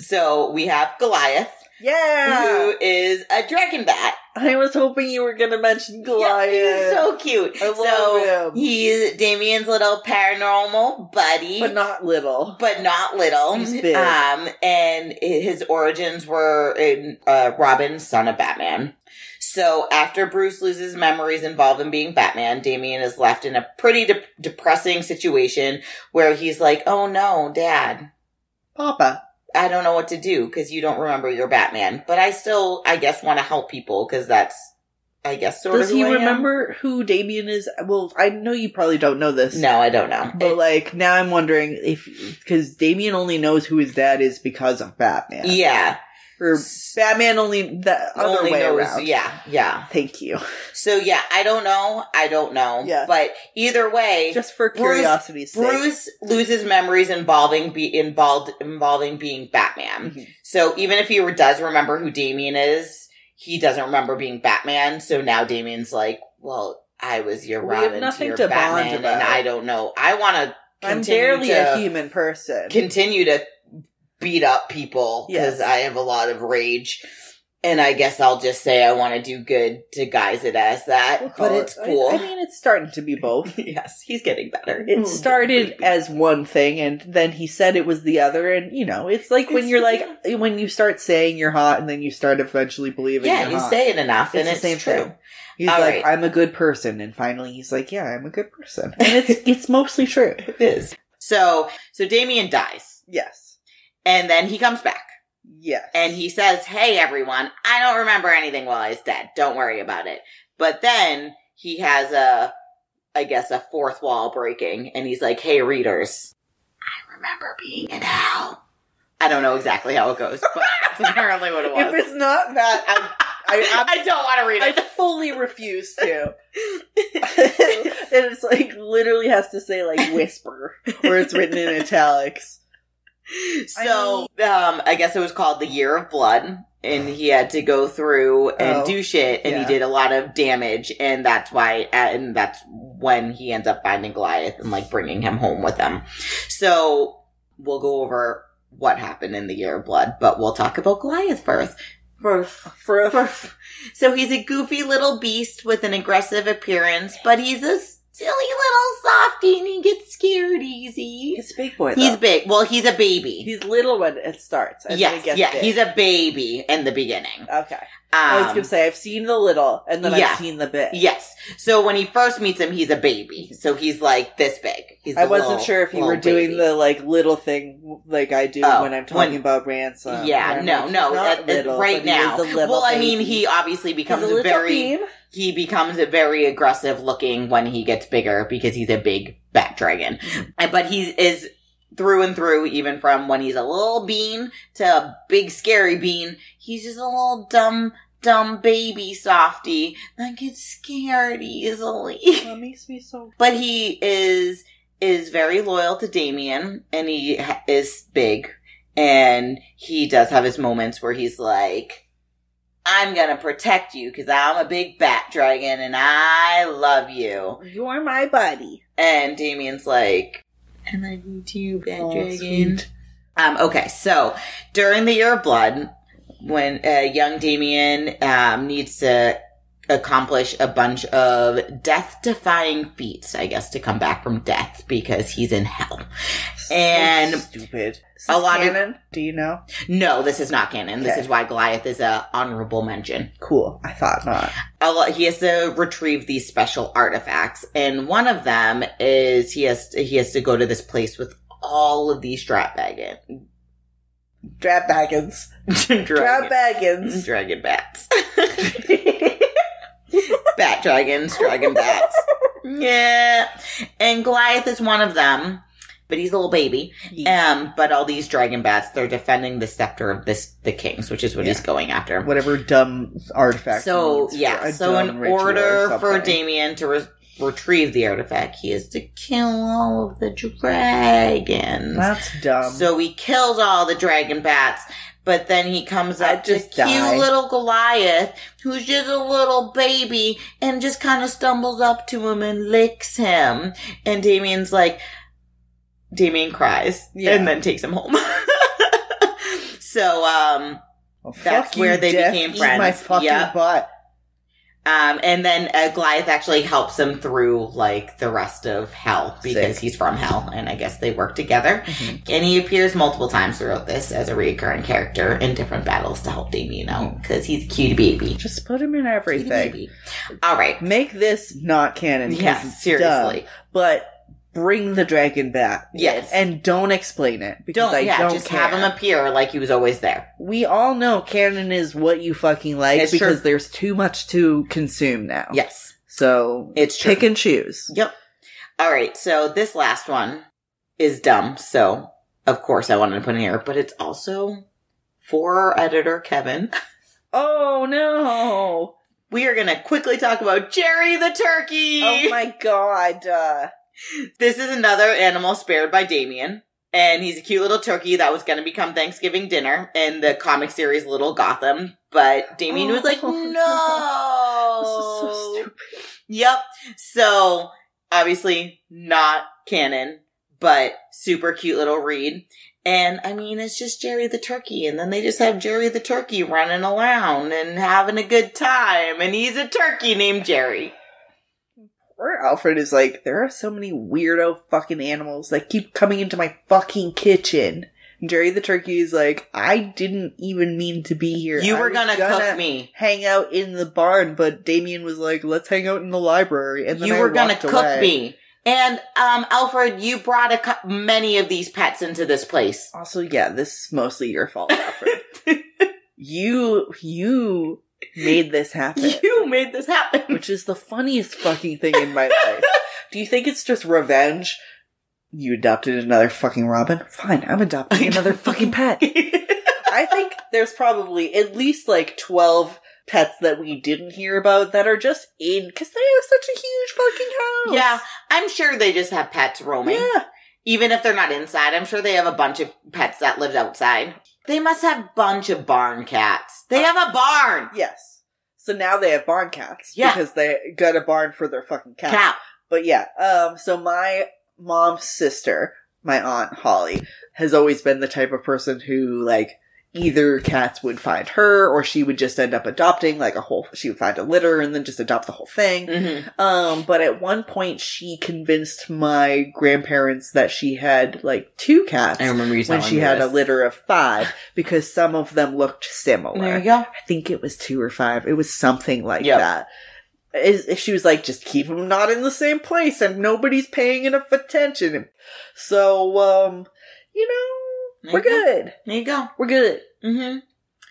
So we have Goliath, Yeah. who is a dragon bat. I was hoping you were going to mention Goliath. Yeah, he's so cute. I love so him. he's Damian's little paranormal buddy. but not little. but not little. He's big. Um, and his origins were in uh, Robin, son of Batman. So after Bruce loses memories involved in being Batman, Damian is left in a pretty de- depressing situation where he's like, "Oh no, Dad, Papa. I don't know what to do because you don't remember your Batman, but I still, I guess, want to help people because that's, I guess, sort Does of." he I am. remember who Damian is? Well, I know you probably don't know this. No, I don't know. But It- like now, I'm wondering if because Damian only knows who his dad is because of Batman. yeah, or Batman only the other only way knows- around. Yeah, yeah. Thank you. So yeah, I don't know. I don't know. Yeah. But either way, Just for Bruce- curiosity's sake. Bruce loses memories involving be involved involving being Batman. Mhm. So even if he does remember who Damian is, he doesn't remember being Batman. So now Damian's like, well, I was your We have Robin, nothing your to bond Batman, and. I don't know. I want to I'm barely to a human person. continue to beat up people because Yes. I have a lot of rage. And I guess I'll just say I want to do good to guise it as that, We'll but it- it's cool. I, I mean, it's starting to be both. yes, he's getting better. It started as one thing, and then he said it was the other. And you know, it's like when It's- you're like when you start saying you're hot, and then you start eventually believing. yeah, you're you hot. say it enough, It's and the it's same true. thing. He's All like, right. I'm a good person, and finally he's like, Yeah, I'm a good person, and it's it's mostly true. It is. So, so Damian dies, Yes, and then he comes back, yes, and he says, "Hey, everyone, I don't remember anything while I was dead. Don't worry about it." But then he has a, I guess, a fourth wall breaking, and he's like, "Hey, readers, I remember being in hell." I don't know exactly how it goes, but that's apparently what it was. if it's not that, I I, I don't want to read it. I fully refuse to. and it's like literally has to say like whisper, where it's written in italics. So, um, I guess it was called the Year of Blood, and he had to go through and Oh, do shit, and yeah. he did a lot of damage, and that's why, and that's when he ends up finding Goliath and like bringing him home with him. So, we'll go over what happened in the Year of Blood, but we'll talk about Goliath first. First. For a, So he's a goofy little beast with an aggressive appearance, but he's a silly little softy and he gets scared easy. he's a big boy. He's big. Well, he's a baby. He's little when it starts. yes, yeah, big. he's a baby in the beginning. okay. I was Um, gonna say I've seen the little, and then yeah. I've seen the big. yes. So when he first meets him, he's a baby. So he's like this big. He's I wasn't little- sure if you were doing baby. the like little thing like I do Oh, when I'm talking when- about ransom. yeah, no, like, no, that- that- little, right but he is now. Well, I mean, baby. he obviously becomes a very bean. he becomes a very aggressive looking when he gets bigger because he's a big bat dragon. Mm-hmm. But he is through and through, even from when he's a little bean to a big scary bean, he's just a little dumb, dumb baby softy that gets scared easily. That makes me so. but he is is very loyal to Damian, and he ha- is big, and he does have his moments where he's like, "I'm gonna protect you because I'm a big bat dragon, and I love you." You're my buddy. And Damian's like, "And I do too, bat Oh, dragon." sweet. Um, okay, so during the Year of Blood, when uh, young Damian um, needs to accomplish a bunch of death-defying feats, I guess, to come back from death because he's in hell. And So stupid. Is a lot of- canon? Do you know? no, this is not canon. This is why Goliath is a honorable mention. Cool. I thought not. a lot, he has to retrieve these special artifacts, and one of them is he has to, he has to go to this place with all of these strap baggins, Drap baggins. Drap baggins. dragon bats, bat dragons, dragon bats. Yeah, and Goliath is one of them, but he's a little baby. Um, but all these dragon bats, they're defending the scepter of this the kings, which is what he's going after. Whatever dumb artifact. So yeah, so in or order for. Damian to re- retrieve the artifact, he has to kill all of the dragons. That's dumb. So he kills all the dragon bats, but then he comes up to just cute little Goliath, who's just a little baby, and just kind of stumbles up to him and licks him. And Damian's like, Damian cries Yeah. and then takes him home. so, um, Well, that's where you, they Jeff. became Eat friends. my fucking Yep. butt. um, and then uh, Goliath actually helps him through like the rest of hell because Sick. he's from hell, and I guess they work together. Mhm. And he appears multiple times throughout this as a recurring character in different battles to help Damian out because he's a cutie baby. Just put him in everything. All right. Make this not canon. Yeah, seriously. but bring the dragon back. Yes. and don't explain it because Don't, I yeah, don't just care. have him appear like he was always there. we all know canon is what you fucking like It's because true. there's too much to consume now. Yes. So It's true. pick and choose. Yep. All right. So this last one is dumb. So of course I wanted to put in here, but it's also for our editor Kevin. Oh no! We are going to quickly talk about Jerry the turkey. Oh my god! Uh, This is another animal spared by Damian. And he's a cute little turkey that was going to become Thanksgiving dinner in the comic series Little Gotham. But Damian was like, Oh, no. this is so stupid. Yep. So, obviously, not canon, but super cute little read. And I mean, it's just Jerry the turkey. And then they just have Jerry the turkey running around and having a good time. And he's a turkey named Jerry. Poor Alfred is like, there are so many weirdo fucking animals that keep coming into my fucking kitchen. And Jerry the turkey is like, I didn't even mean to be here. You I were was gonna, cook me. hang out in the barn, but Damian was like, let's hang out in the library. And then you I were gonna cook away. me. And um, Alfred, you brought a cou- many of these pets into this place. Also, yeah, this is mostly your fault, Alfred. you, you made this happen. you made this happen. which is the funniest fucking thing in my life. Do you think it's just revenge? You adopted another fucking Robin? Fine, I'm adopting another fucking pet. I think there's probably at least like 12 pets that we didn't hear about that are just in because they have such a huge fucking house. yeah, I'm sure they just have pets roaming. Yeah. Even if they're not inside, I'm sure they have a bunch of pets that live outside. They must have a bunch of barn cats. They have a barn. Yes. So now they have barn cats. Yeah. Because they got a barn for their fucking cat. Cat. But yeah, um, so my mom's sister, my aunt Holly, has always been the type of person who, like, either cats would find her or she would just end up adopting, like, a whole, she would find a litter and then just adopt the whole thing. hmm Um, but at one point she convinced my grandparents that she had, like, two cats. I remember when she had a litter of five because some of them looked similar. There you go. I think it was two or five. It was something like Yep. that. Is- If she was like, just keep them not in the same place and nobody's paying enough attention. So, um, you know, There we're go. good. There you go. We're good. hmm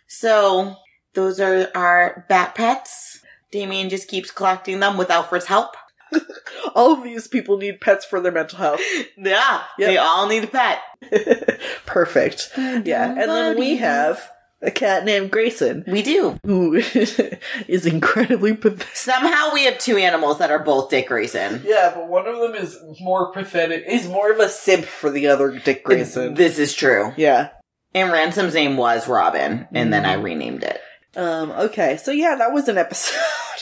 So those are our bat pets. Damian just keeps collecting them with Alfred's help. All of these people need pets for their mental health. Yeah, Yep. they all need a pet. Perfect. Yeah. And then we have a cat named Grayson We do. who is incredibly pathetic. Somehow we have two animals that are both Dick Grayson. Yeah, but one of them is more pathetic. Is more of a simp for the other Dick Grayson. This is true. Yeah. And Ransom's name was Robin, and then I renamed it. Um, okay, so yeah, that was an episode.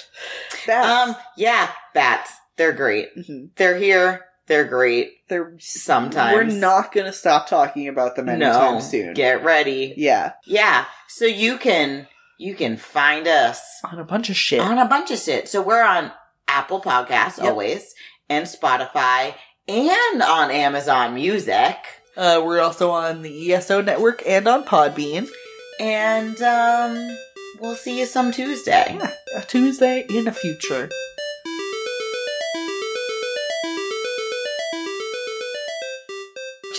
Bats. Um, yeah, bats. They're great. Mhm. They're here. They're great. They're Sometimes We're not gonna stop talking about them anytime no. soon. Get ready. yeah. Yeah. So you can you can find us On a bunch of shit. on a bunch of shit. So we're on Apple Podcasts Yep. always, and Spotify, and on Amazon Music. Uh, we're also on the ESO network and on Podbean. And um we'll see you some Tuesday. Yeah, a Tuesday in the future.